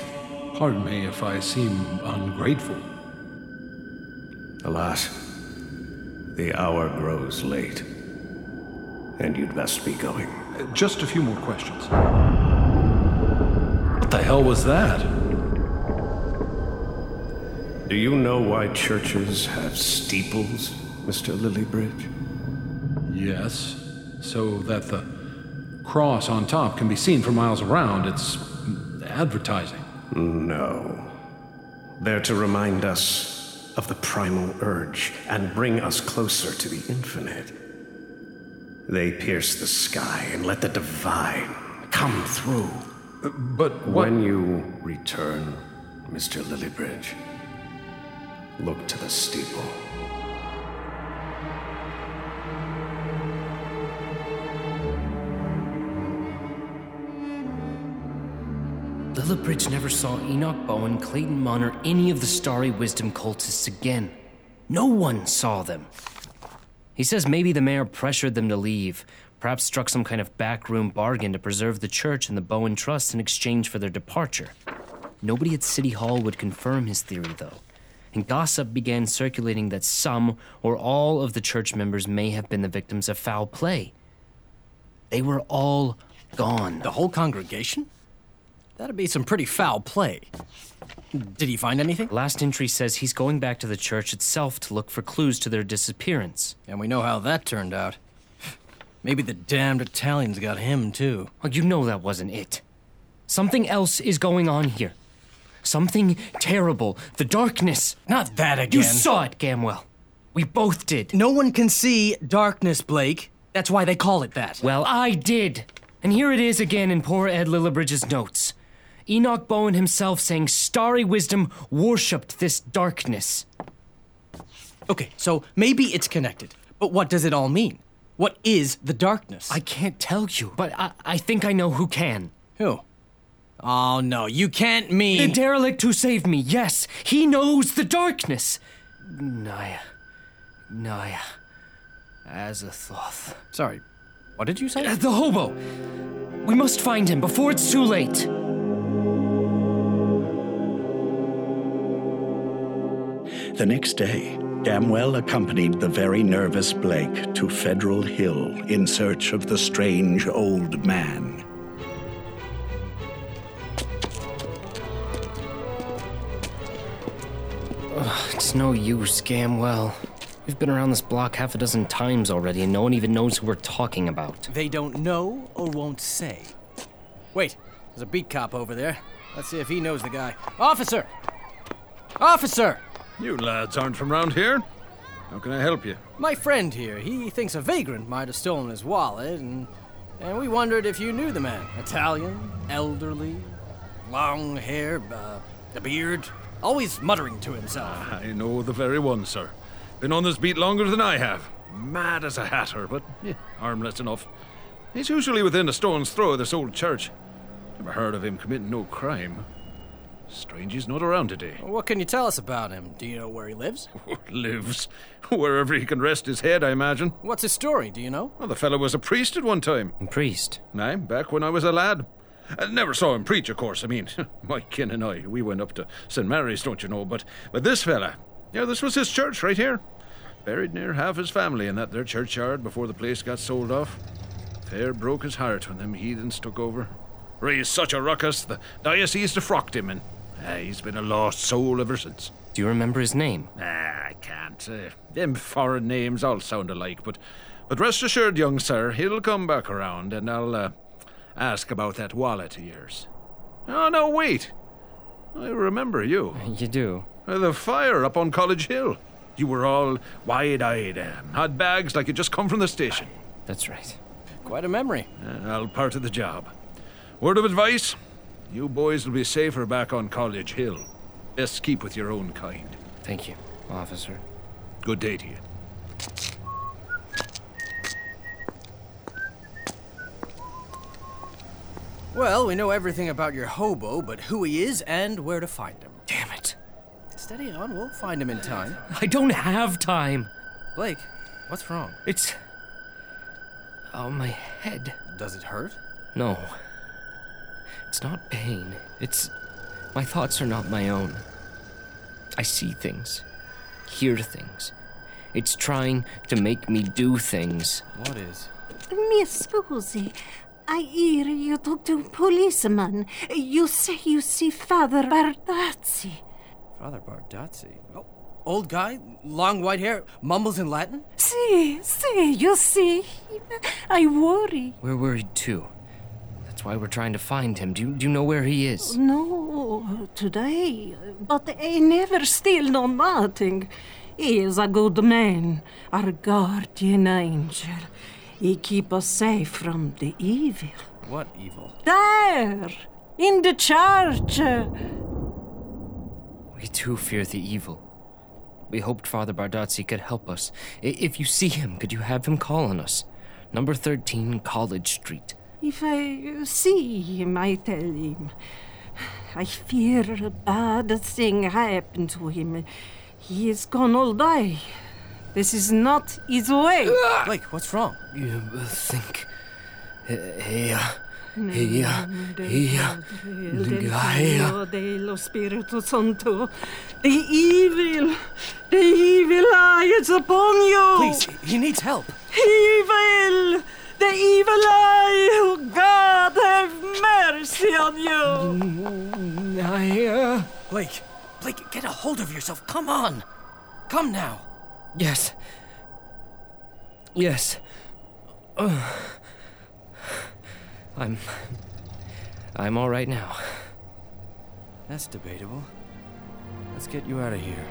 Pardon me if I seem ungrateful. Alas, the hour grows late, and you'd best be going. Just a few more questions. What the hell was that? Do you know why churches have steeples, Mr. Lillibridge? Yes, so that the cross on top can be seen for miles around. It's advertising. No. They're to remind us of the primal urge and bring us closer to the infinite. They pierce the sky and let the divine come through. But when you return, Mr. Lillibridge, look to the steeple. Lillibridge never saw Enoch Bowen, Clayton Munn, or any of the Starry Wisdom cultists again. No one saw them. He says maybe the mayor pressured them to leave, perhaps struck some kind of backroom bargain to preserve the church and the Bowen Trust in exchange for their departure. Nobody at City Hall would confirm his theory, though, and gossip began circulating that some or all of the church members may have been the victims of foul play. They were all gone. The whole congregation? That'd be some pretty foul play. Did he find anything? Last entry says he's going back to the church itself to look for clues to their disappearance. And we know how that turned out. Maybe the damned Italians got him, too. Well, you know that wasn't it. Something else is going on here. Something terrible. The darkness. Not that again. You saw it, Gamwell. We both did. No one can see darkness, Blake. That's why they call it that. Well, I did. And here it is again in poor Ed Lillibridge's notes. Enoch Bowen himself saying starry wisdom worshipped this darkness. Okay, so maybe it's connected. But what does it all mean? What is the darkness? I can't tell you, but I, I think I know who can. Who? Oh, no, you can't mean. The derelict who saved me, yes. He knows the darkness. Naya. Naya. Azathoth. Sorry, what did you say? Uh, the hobo. We must find him before it's too late. The next day, Gamwell accompanied the very nervous Blake to Federal Hill in search of the strange old man. Ugh, it's no use, Gamwell. We've been around this block half a dozen times already, and no one even knows who we're talking about. They don't know or won't say. Wait, there's a beat cop over there. Let's see if he knows the guy. Officer! Officer! You lads aren't from round here. How can I help you? My friend here, he thinks a vagrant might have stolen his wallet, and, and we wondered if you knew the man. Italian, elderly, long hair, uh, a beard, always muttering to himself. I know the very one, sir. Been on this beat longer than I have. Mad as a hatter, but eh, harmless enough. He's usually within a stone's throw of this old church. Never heard of him committing no crime. Strange he's not around today. What can you tell us about him? Do you know where he lives? Lives. Wherever he can rest his head, I imagine. What's his story? Do you know? Well, the fellow was a priest at one time. A priest? Aye, back when I was a lad. I never saw him preach, of course. I mean, my kin and I, we went up to St. Mary's, don't you know? But, but this fella, yeah, this was his church right here. Buried near half his family in that there churchyard before the place got sold off. Fair broke his heart when them heathens took over. Raised such a ruckus, the diocese defrocked him, and uh, he's been a lost soul ever since. Do you remember his name? Ah, I can't. Uh, them foreign names all sound alike, but, but rest assured, young sir, he'll come back around, and I'll uh, ask about that wallet of yours. Oh, no, wait. I remember you. You do? Uh, the fire up on College Hill. You were all wide-eyed, um, had bags like you just come from the station. That's right. Quite a memory. Uh, all part of the job. Word of advice: you boys will be safer back on College Hill. Best keep with your own kind. Thank you, officer. Good day to you. Well, we know everything about your hobo, but who he is and where to find him. Damn it. Steady on, we'll find him in time. I don't have time. Blake, what's wrong? It's. Oh, my head. Does it hurt? No. It's not pain. It's. My thoughts are not my own. I see things, hear things. It's trying to make me do things. What is? Mi scusi. I hear you talk to policeman. You say you see Father Bardazzi. Father Bardazzi. Oh, old guy, long white hair, mumbles in Latin? See, see, you see him. I worry. We're worried too. That's why we're trying to find him. Do you, do you know where he is? No, today. But I never steal no nothing. He is a good man, our guardian angel. He keep us safe from the evil. What evil? There, in the church. We too fear the evil. We hoped Father Bardazzi could help us. I- If you see him, could you have him call on us? Number 13 College Street. If I see him, I tell him. I fear a bad thing happened to him. He is gonna die. This is not his way. Blake, what's wrong? You think. Here. Here. Here. Gaia. de lo Spiritu Santo. The evil, the evil eye is upon you. Please, he needs help. Evil, the evil eye. Oh God, have mercy on you. Mm, Gaia. Blake, Blake, get a hold of yourself. Come on. Come now. Yes. Yes. I'm. I'm all right now. That's debatable. Let's get you out of here.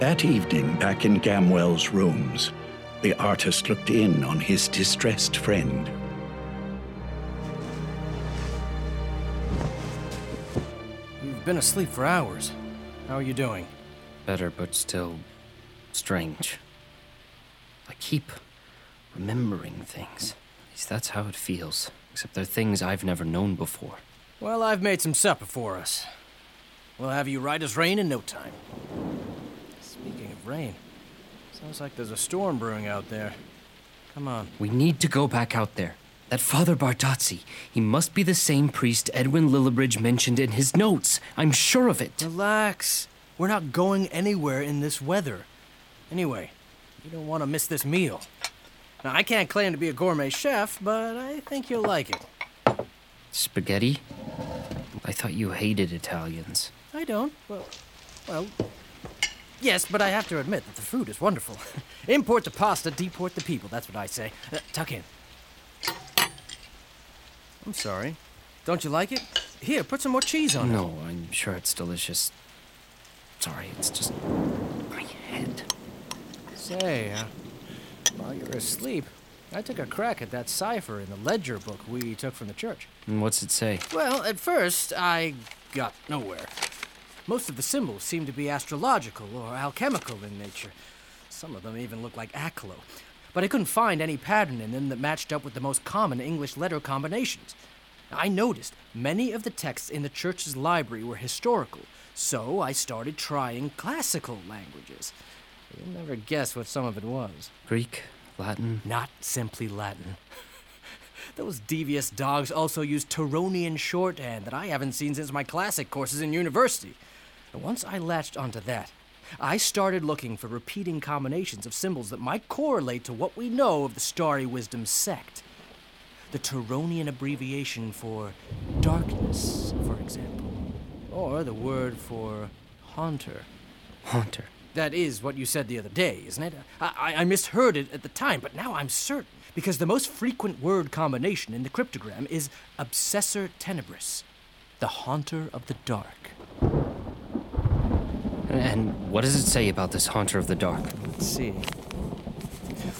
That evening, back in Gamwell's rooms, the artist looked in on his distressed friend. You've been asleep for hours. How are you doing? Better, but still strange. I keep remembering things. At least that's how it feels. Except they're things I've never known before. Well, I've made some supper for us. We'll have you right as rain in no time. Of rain, sounds like there's a storm brewing out there. Come on. We need to go back out there. That Father Bardazzi, he must be the same priest Edwin Lillibridge mentioned in his notes. I'm sure of it. Relax. We're not going anywhere in this weather. Anyway, you don't want to miss this meal. Now, I can't claim to be a gourmet chef, but I think you'll like it. Spaghetti? I thought you hated Italians. I don't. Well, well, yes, but I have to admit that the food is wonderful. Import the pasta, deport the people. That's what I say. Uh, tuck in. I'm sorry. Don't you like it? Here, put some more cheese on it. No, I'm sure it's delicious. Sorry, it's just my head. Say, uh, while you're asleep, I took a crack at that cipher in the ledger book we took from the church. And what's it say? Well, at first, I got nowhere. Most of the symbols seem to be astrological or alchemical in nature. Some of them even look like Aklo. But I couldn't find any pattern in them that matched up with the most common English letter combinations. I noticed many of the texts in the church's library were historical, so I started trying classical languages. You'll never guess what some of it was. Greek? Latin? Not simply Latin. Those devious dogs also use Tironian shorthand that I haven't seen since my classic courses in university. And once I latched onto that, I started looking for repeating combinations of symbols that might correlate to what we know of the Starry Wisdom sect. The Tironian abbreviation for darkness, for example. Or the word for haunter. Haunter. That is what you said the other day, isn't it? I, I, I misheard it at the time, but now I'm certain. Because the most frequent word combination in the cryptogram is obsessor tenebris, the haunter of the dark. And what does it say about this haunter of the dark? Let's see.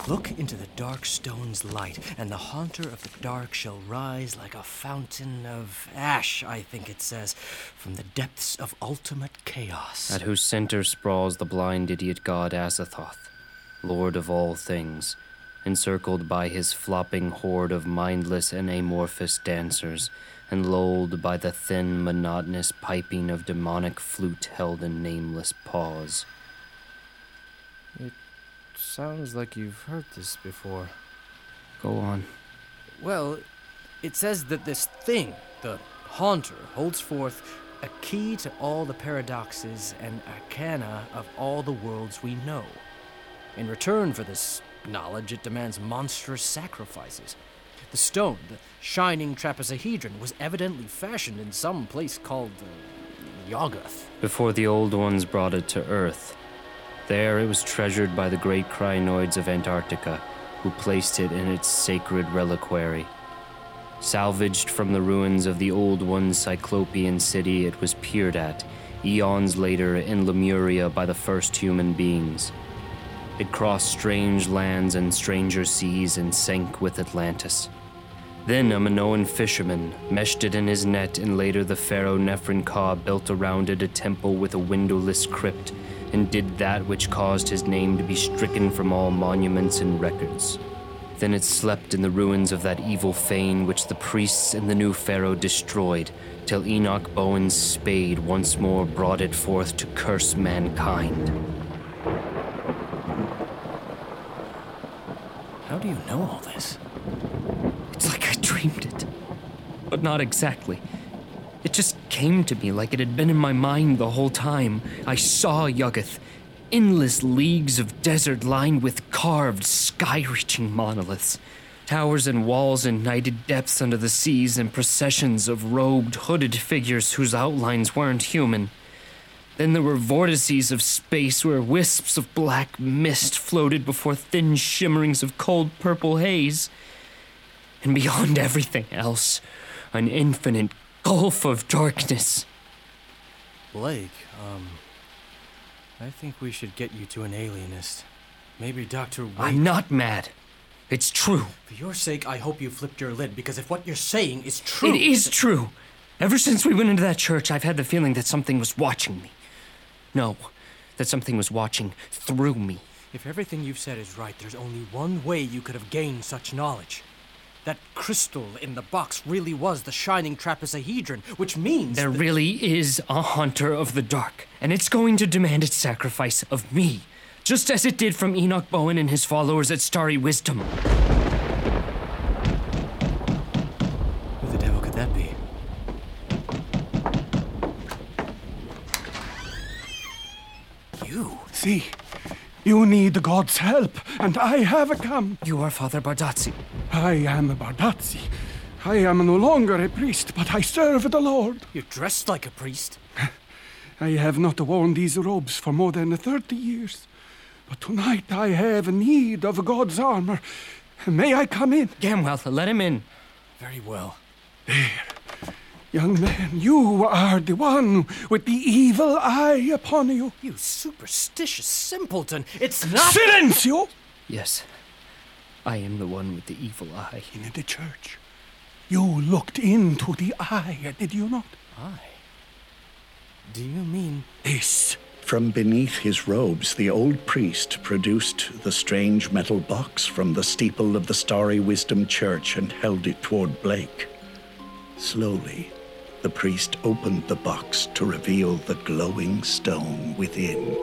Look into the dark stone's light, and the haunter of the dark shall rise like a fountain of ash, I think it says, from the depths of ultimate chaos. At whose center sprawls the blind idiot god Azathoth. lord of all things, encircled by his flopping horde of mindless and amorphous dancers, and lulled by the thin, monotonous piping of demonic flute held in nameless paws. It sounds like you've heard this before. Go on. Well, it says that this thing, the Haunter, holds forth a key to all the paradoxes and arcana of all the worlds we know. In return for this knowledge, it demands monstrous sacrifices. The stone, the shining trapezohedron, was evidently fashioned in some place called uh, Yuggoth. Before the Old Ones brought it to Earth, there it was treasured by the great crinoids of Antarctica, who placed it in its sacred reliquary. Salvaged from the ruins of the Old One's Cyclopean city, it was peered at, eons later, in Lemuria by the first human beings. It crossed strange lands and stranger seas and sank with Atlantis. Then a Minoan fisherman meshed it in his net, and later the pharaoh Nephren-Ka built around it a temple with a windowless crypt, and did that which caused his name to be stricken from all monuments and records. Then it slept in the ruins of that evil fane which the priests and the new pharaoh destroyed, till Enoch Bowen's spade once more brought it forth to curse mankind. How do you know all this? Dreamed it. But not exactly. It just came to me like it had been in my mind the whole time. I saw Yuggoth. Endless leagues of desert lined with carved, sky reaching monoliths. Towers and walls in nighted depths under the seas, and processions of robed, hooded figures whose outlines weren't human. Then there were vortices of space where wisps of black mist floated before thin shimmerings of cold purple haze. And beyond everything else, an infinite gulf of darkness. Blake, um. I think we should get you to an alienist. Maybe Dr. Wade. I'm not mad. It's true. For your sake, I hope you flipped your lid, because if what you're saying is true. It is true. Ever since we went into that church, I've had the feeling that something was watching me. No, that something was watching through me. If everything you've said is right, there's only one way you could have gained such knowledge. That crystal in the box really was the shining trapezohedron, which means. There that- really is a haunter of the dark, and it's going to demand its sacrifice of me, just as it did from Enoch Bowen and his followers at Starry Wisdom. Who the devil could that be? You. See, you need God's help, and I have come. You are Father Bardazzi. I am Bardazzi. I am no longer a priest, but I serve the Lord. You're dressed like a priest. I have not worn these robes for more than 30 years. But tonight I have need of God's armor. May I come in? Gamwell, let him in. Very well. Young man, you are the one with the evil eye upon you. You superstitious simpleton. It's not. Silencio! Yes, I am the one with the evil eye. In the church. You looked into the eye, did you not? I? Do you mean. This. From beneath his robes, the old priest produced the strange metal box from the steeple of the Starry Wisdom Church and held it toward Blake. Slowly, the priest opened the box to reveal the glowing stone within.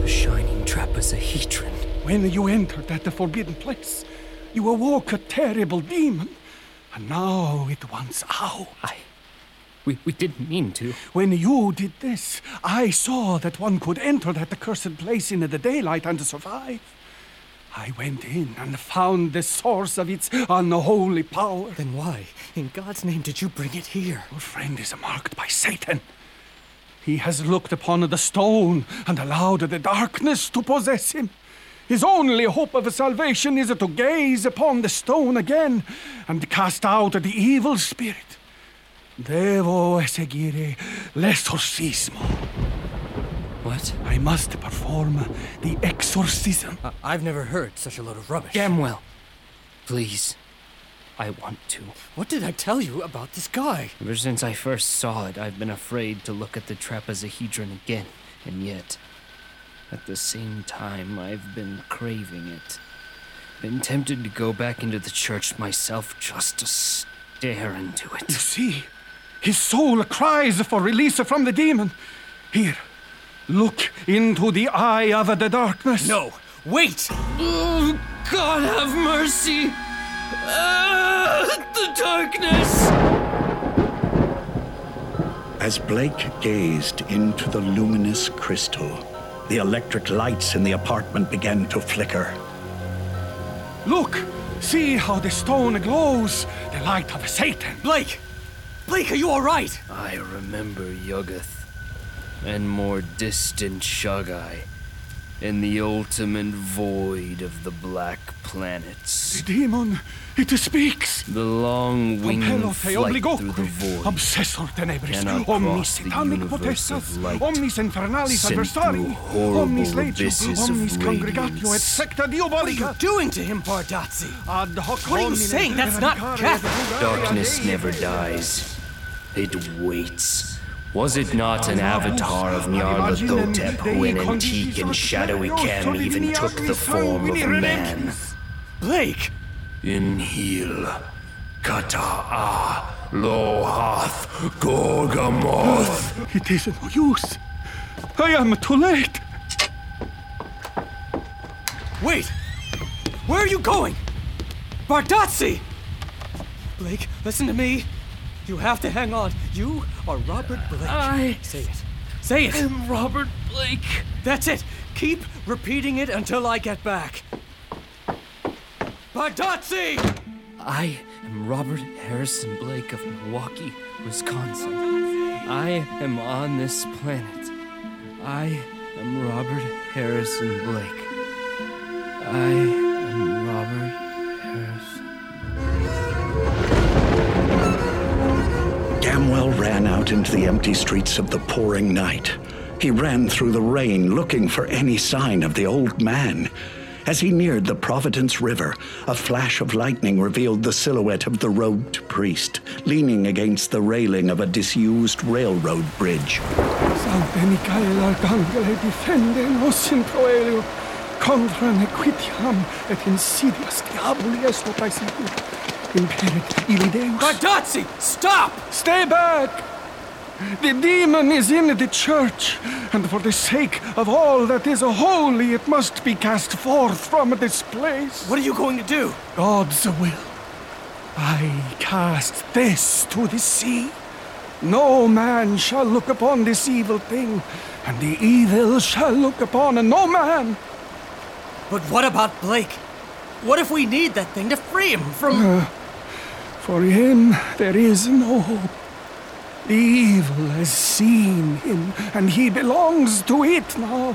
The shining trap is a trapezohedron. When you entered at the forbidden place, you awoke a terrible demon. And now it wants out. I. We, we didn't mean to. When you did this, I saw that one could enter that accursed place in the daylight and survive. I went in and found the source of its unholy power. Then why, in God's name, did you bring it here? Your friend is marked by Satan. He has looked upon the stone and allowed the darkness to possess him. His only hope of salvation is to gaze upon the stone again and cast out the evil spirit. Devo seguire l'esorcismo. What? I must perform the exorcism. I- I've never heard such a load of rubbish. Gamwell, please. I want to. What did I tell you about this guy? Ever since I first saw it, I've been afraid to look at the trapezohedron again, and yet. At the same time, I've been craving it. Been tempted to go back into the church myself just to stare into it. You see, his soul cries for release from the demon. Here, look into the eye of the darkness. No, wait! Oh, God have mercy! Ah, the darkness! As Blake gazed into the luminous crystal, the electric lights in the apartment began to flicker. Look! See how the stone glows! The light of Satan! Blake! Blake, are you alright? I remember Yuggoth, and more distant Shaggai, in the ultimate void of the black planets. The demon! It speaks! The long winged Compello flight through the void obsessor tenebris, cannot omnis cross the satanic universe of potestas, light, omnis infernalis sent adversari, through horrible omnis abysses legio, of omnis congregatio et radiance. secta What are you doing to him, Bardazzi? Ad hoc What are you saying? That's not predicare Catholic. Darkness never dies. It waits. Was it not an avatar of Nyarlathotep who in antique and shadowy canon even took the form of a man? Blake! In Heel, Kata'a, Lohath, Gorgamoth. It is no use. I am too late. Wait! Where are you going? Bardazzi! Blake, listen to me. You have to hang on. You are Robert Blake. I Say it. Say it. I am Robert Blake. That's it. Keep repeating it until I get back. Bardazzi! I am Robert Harrison Blake of Milwaukee, Wisconsin. I am on this planet. I am Robert Harrison Blake. I am Robert Gamwell ran out into the empty streets of the pouring night. He ran through the rain looking for any sign of the old man. As he neared the Providence River, a flash of lightning revealed the silhouette of the robed priest, leaning against the railing of a disused railroad bridge. Sancte Michael Arcangele defende nos in proelio contra nequitiam et insidias diaboli est opacity. Imperit ili Deus. Bardazzi! Stop! Stay back! The demon is in the church, and for the sake of all that is holy, it must be cast forth from this place. What are you going to do? God's will. I cast this to the sea. No man shall look upon this evil thing, and the evil shall look upon no man. But what about Blake? What if we need that thing to free him from. Uh, for him there is no hope. The evil has seen him, and he belongs to it now.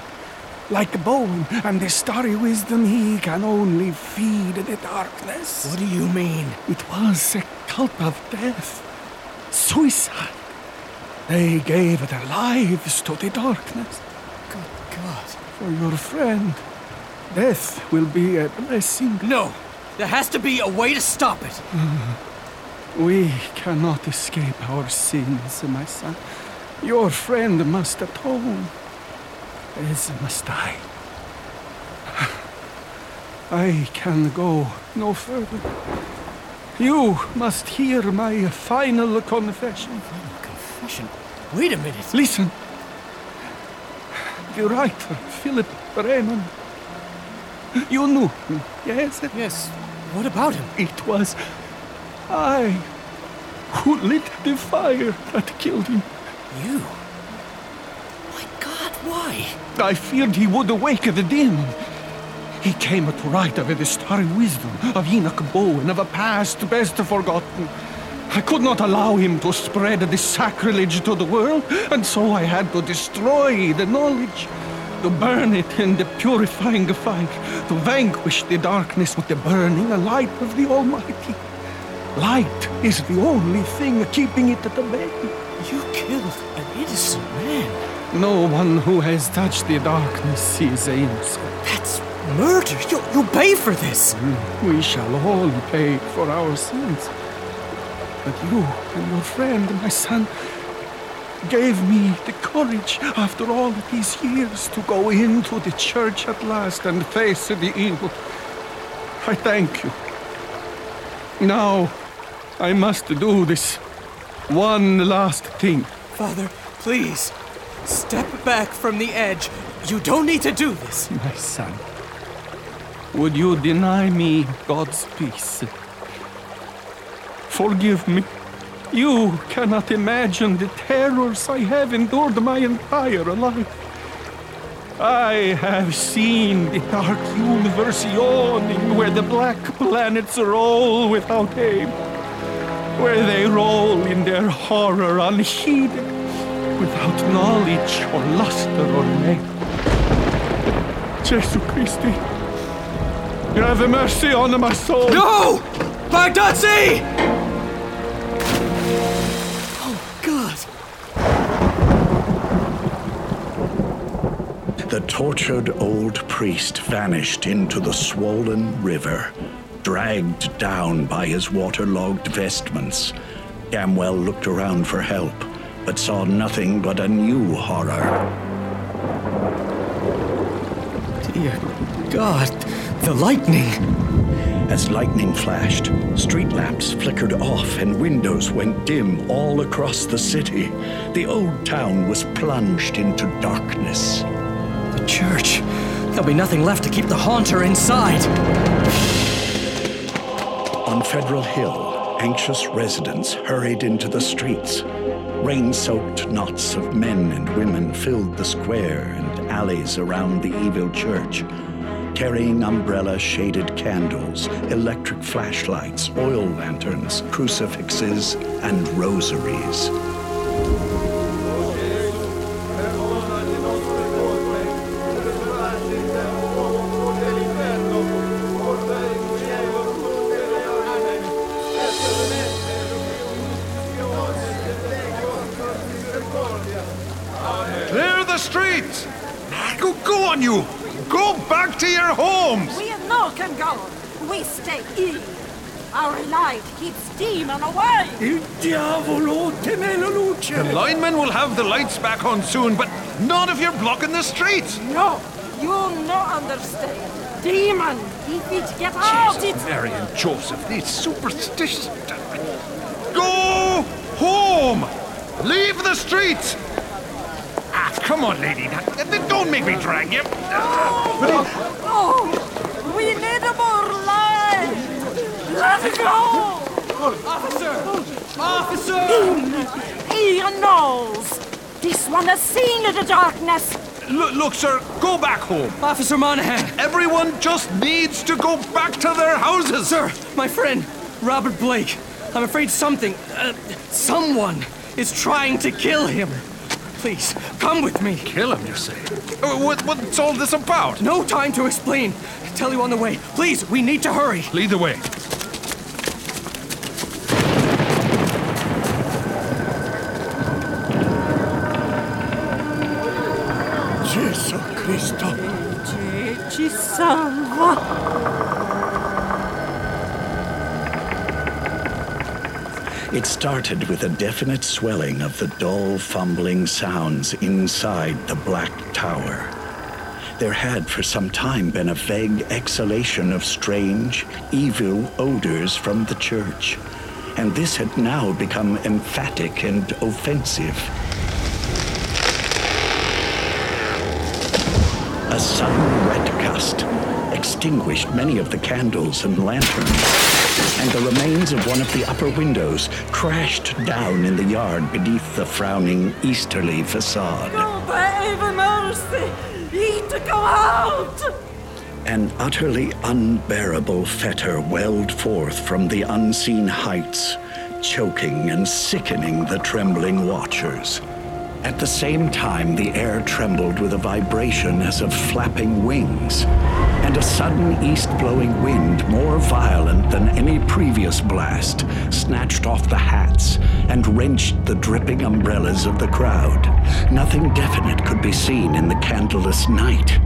Like Bowen and the starry wisdom, he can only feed the darkness. What do you mean? It was a cult of death. Suicide. They gave their lives to the darkness. Good God. For your friend, death will be a blessing. No! There has to be a way to stop it. Mm-hmm. We cannot escape our sins, my son. Your friend must atone, as must I. I can go no further. You must hear my final confession. Confession? Wait a minute. Listen. The writer, Philip Raymond. You knew him, yes? Yes. What about him? It was I who lit the fire that killed him. You? My God, why? I feared he would awake the demon. He came to write of the starry wisdom of Enoch Bowen, of a past best forgotten. I could not allow him to spread the sacrilege to the world, and so I had to destroy the knowledge, to burn it in the purifying fire, to vanquish the darkness with the burning light of the Almighty. Light is the only thing keeping it at bay. You killed an innocent man. No one who has touched the darkness is innocent. That's murder. You, you'll pay for this. Mm, we shall all pay for our sins. But you and your friend, my son, gave me the courage after all these years to go into the church at last and face the evil. I thank you. Now, I must do this one last thing. Father, please, step back from the edge. You don't need to do this. My son, would you deny me God's peace? Forgive me. You cannot imagine the terrors I have endured my entire life. I have seen the dark universe yawning where the black planets roll without aim, where they roll in their horror unheeded, without knowledge or luster or name. Jesu Christi, you have mercy on my soul. No! Bardazzi! Oh, God. The tortured old priest vanished into the swollen river, dragged down by his waterlogged vestments. Gamwell looked around for help, but saw nothing but a new horror. Dear God, the lightning! As lightning flashed, street lamps flickered off and windows went dim all across the city. The old town was plunged into darkness. The church. There'll be nothing left to keep the haunter inside. On Federal Hill, anxious residents hurried into the streets. Rain soaked knots of men and women filled the square and alleys around the evil church, carrying umbrella shaded candles, electric flashlights, oil lanterns, crucifixes, and rosaries. We stay in. Our light keeps demon away. Il diavolo teme la luce. The linemen will have the lights back on soon, but not if you're blocking the streets! No, you no understand. Demon, if it get out, it... Mary and Joseph, these superstitious. Go home! Leave the streets! Ah, come on, lady. Don't make me drag you. Oh, we need more light. Let's go. Officer! Officer! Ian knows. This one has seen the darkness. Look, look, sir, go back home. Officer Monahan! Everyone just needs to go back to their houses. Sir, my friend, Robert Blake. I'm afraid something, uh, someone is trying to kill him. Please, come with me. Kill him, you say? Uh, What, what's all this about? No time to explain. I'll Tell you on the way. Please, we need to hurry. Lead the way. It started with a definite swelling of the dull, fumbling sounds inside the Black Tower. There had for some time been a vague exhalation of strange, evil odors from the church, and this had now become emphatic and offensive. A sudden red gust extinguished many of the candles and lanterns, and the remains of one of the upper windows crashed down in the yard beneath the frowning easterly facade. Oh, baby mercy. Need to go out. An utterly unbearable fetor welled forth from the unseen heights, choking and sickening the trembling watchers. At the same time, the air trembled with a vibration as of flapping wings, and a sudden east blowing wind, more violent than any previous blast, snatched off the hats and wrenched the dripping umbrellas of the crowd. Nothing definite could be seen in the candleless night.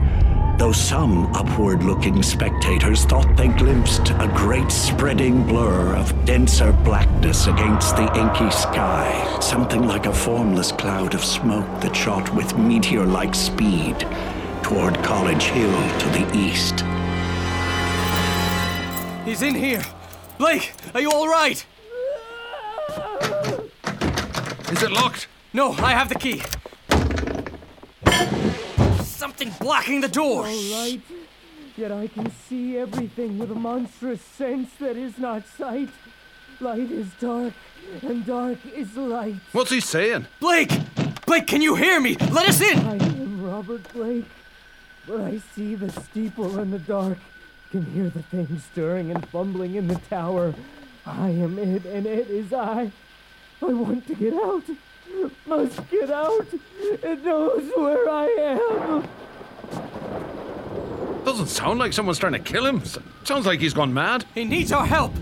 Though some upward looking spectators thought they glimpsed a great spreading blur of denser blackness against the inky sky, something like a formless cloud of smoke that shot with meteor like speed toward College Hill to the east. He's in here. Blake, are you all right? Is it locked? No, I have the key. Something blocking the door. All right. Yet I can see everything with a monstrous sense that is not sight. Light is dark, and dark is light. What's he saying? Blake! Blake, can you hear me? Let us in! I am Robert Blake, but I see the steeple in the dark, can hear the thing stirring and fumbling in the tower. I am it, and it is I. I want to get out. Must get out. It knows where I am. Doesn't sound like someone's trying to kill him. Sounds like he's gone mad. He needs our help.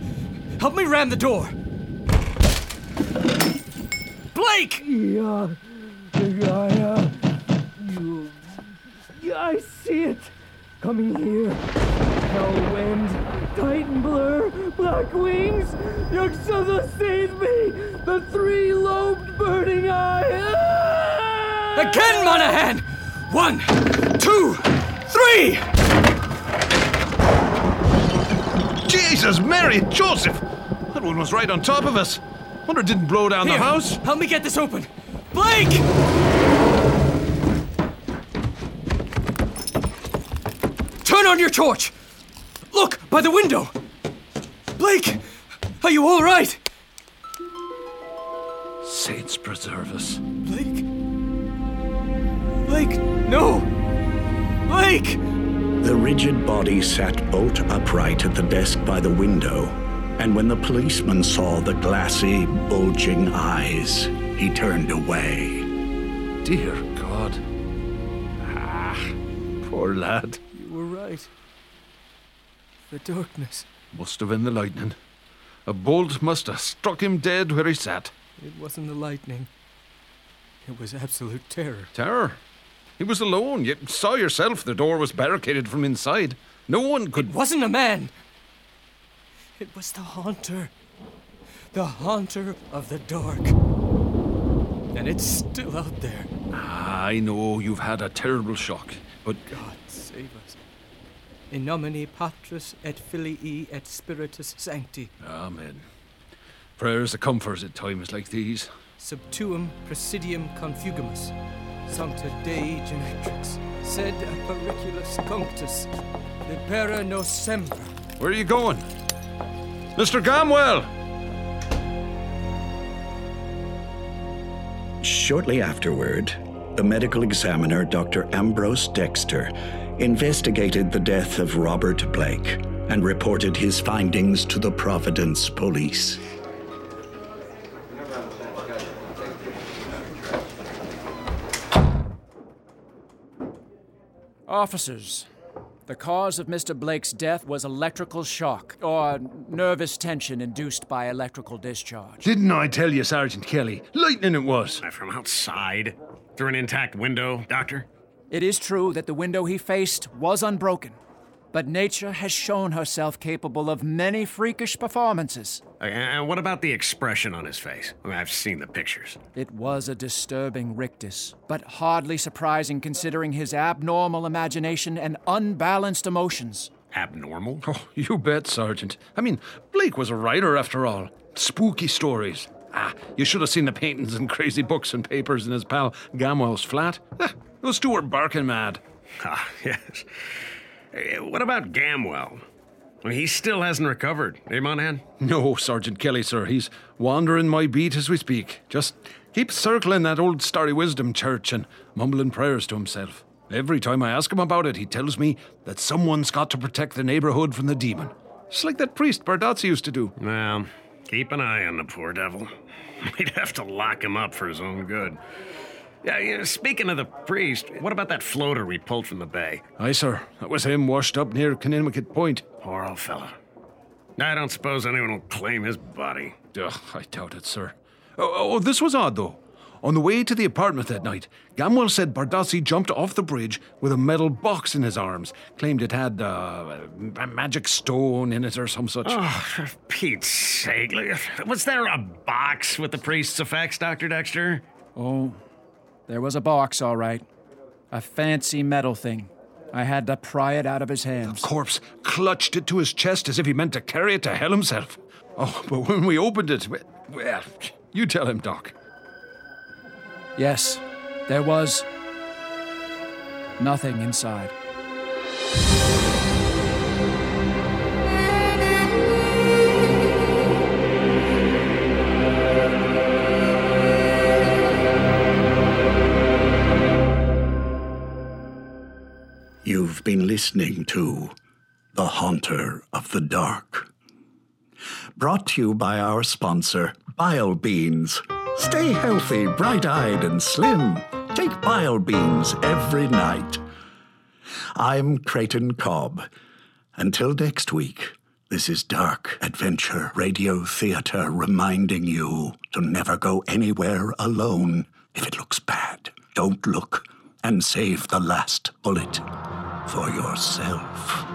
Help me ram the door. Blake! Yeah. Yeah, you. Yeah, I see it. Coming here. Hell wind, Titan blur, black wings. Yog-Sothoth save me. The three lobed burning eye. Ah! Again, Monahan! One, two, three! Jesus, Mary, Joseph! That one was right on top of us. Wonder it didn't blow down Here, the house. Help me get this open. Blake! Turn on your torch! Look, by the window! Blake! Are you all right? Saints preserve us. Blake? Blake, no! Blake! The rigid body sat bolt upright at the desk by the window, and when the policeman saw the glassy, bulging eyes, he turned away. Dear God. Ah, poor lad. You were right. The darkness. Must have been the lightning. A bolt must have struck him dead where he sat. It wasn't the lightning. It was absolute terror. Terror. He was alone. You saw yourself the door was barricaded from inside. No one could. It wasn't a man. It was the haunter. The haunter of the dark. And it's still out there. Ah, I know you've had a terrible shock, but God save us. In nomine Patris et Filii et Spiritus Sancti. Amen. Prayers a comfort at times like these. Subtuum presidium confugimus. Sancta Dei Genetrix. Sed apericulus cunctus. Libera nos semper. Where are you going? Mr. Gamwell! Shortly afterward, the medical examiner, Dr. Ambrose Dexter, investigated the death of Robert Blake and reported his findings to the Providence police. Officers, the cause of Mr. Blake's death was electrical shock, or nervous tension induced by electrical discharge. Didn't I tell you, Sergeant Kelly? Lightning it was. From outside? Through an intact window, Doctor? It is true that the window he faced was unbroken, but nature has shown herself capable of many freakish performances. And what about the expression on his face? I mean, I've seen the pictures. It was a disturbing rictus, but hardly surprising considering his abnormal imagination and unbalanced emotions. Abnormal? Oh, you bet, Sergeant. I mean, Blake was a writer after all. Spooky stories. Ah, you should have seen the paintings and crazy books and papers in his pal Gamwell's flat. Ah, those two were barking mad. Ah, yes. Eh, What about Gamwell? He still hasn't recovered, eh, Monahan? No, Sergeant Kelly, sir. He's wandering my beat as we speak. Just keeps circling that old Starry Wisdom church and mumbling prayers to himself. Every time I ask him about it, he tells me that someone's got to protect the neighborhood from the demon. Just like that priest Bardazzi used to do. Well, keep an eye on the poor devil. We'd have to lock him up for his own good. Yeah, speaking of the priest, what about that floater we pulled from the bay? Aye, sir. That was him washed up near Conimicut Point. Poor old fella. I don't suppose anyone will claim his body. Ugh, I doubt it, sir. Oh, oh, this was odd, though. On the way to the apartment that night, Gamwell said Bardazzi jumped off the bridge with a metal box in his arms, claimed it had uh, a magic stone in it or some such. Oh, for Pete's sake. Was there a box with the priest's effects, Dr. Dexter? Oh, there was a box, all right. A fancy metal thing. I had to pry it out of his hands. The corpse clutched it to his chest as if he meant to carry it to hell himself. Oh, but when we opened it, well, you tell him, Doc. Yes, there was nothing inside. You've been listening to The Haunter of the Dark. Brought to you by our sponsor, Bile Beans. Stay healthy, bright eyed, and slim. Take Bile Beans every night. I'm Creighton Cobb. Until next week, this is Dark Adventure Radio Theatre reminding you to never go anywhere alone. If it looks bad, don't look and save the last bullet for yourself.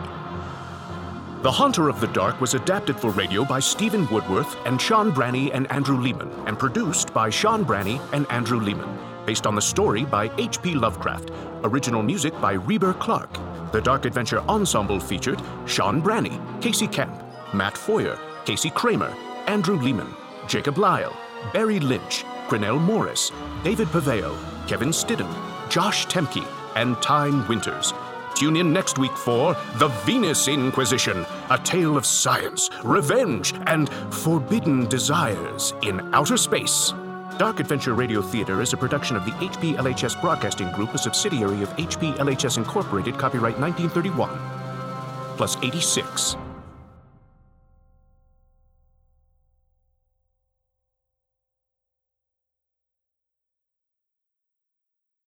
The Haunter of the Dark was adapted for radio by Stephen Woodworth and Sean Branney and Andrew Lehman, and produced by Sean Branney and Andrew Lehman. Based on the story by H.P. Lovecraft. Original music by Reber Clark. The Dark Adventure Ensemble featured Sean Branney, Casey Camp, Matt Foyer, Casey Kramer, Andrew Lehman, Jacob Lyle, Barry Lynch, Grinnell Morris, David Pavao, Kevin Stidham, Josh Temke, and Tyne Winters. Tune in next week for The Venus Inquisition, a tale of science, revenge, and forbidden desires in outer space. Dark Adventure Radio Theater is a production of the HPLHS Broadcasting Group, a subsidiary of HPLHS Incorporated, copyright 1931. Plus 86.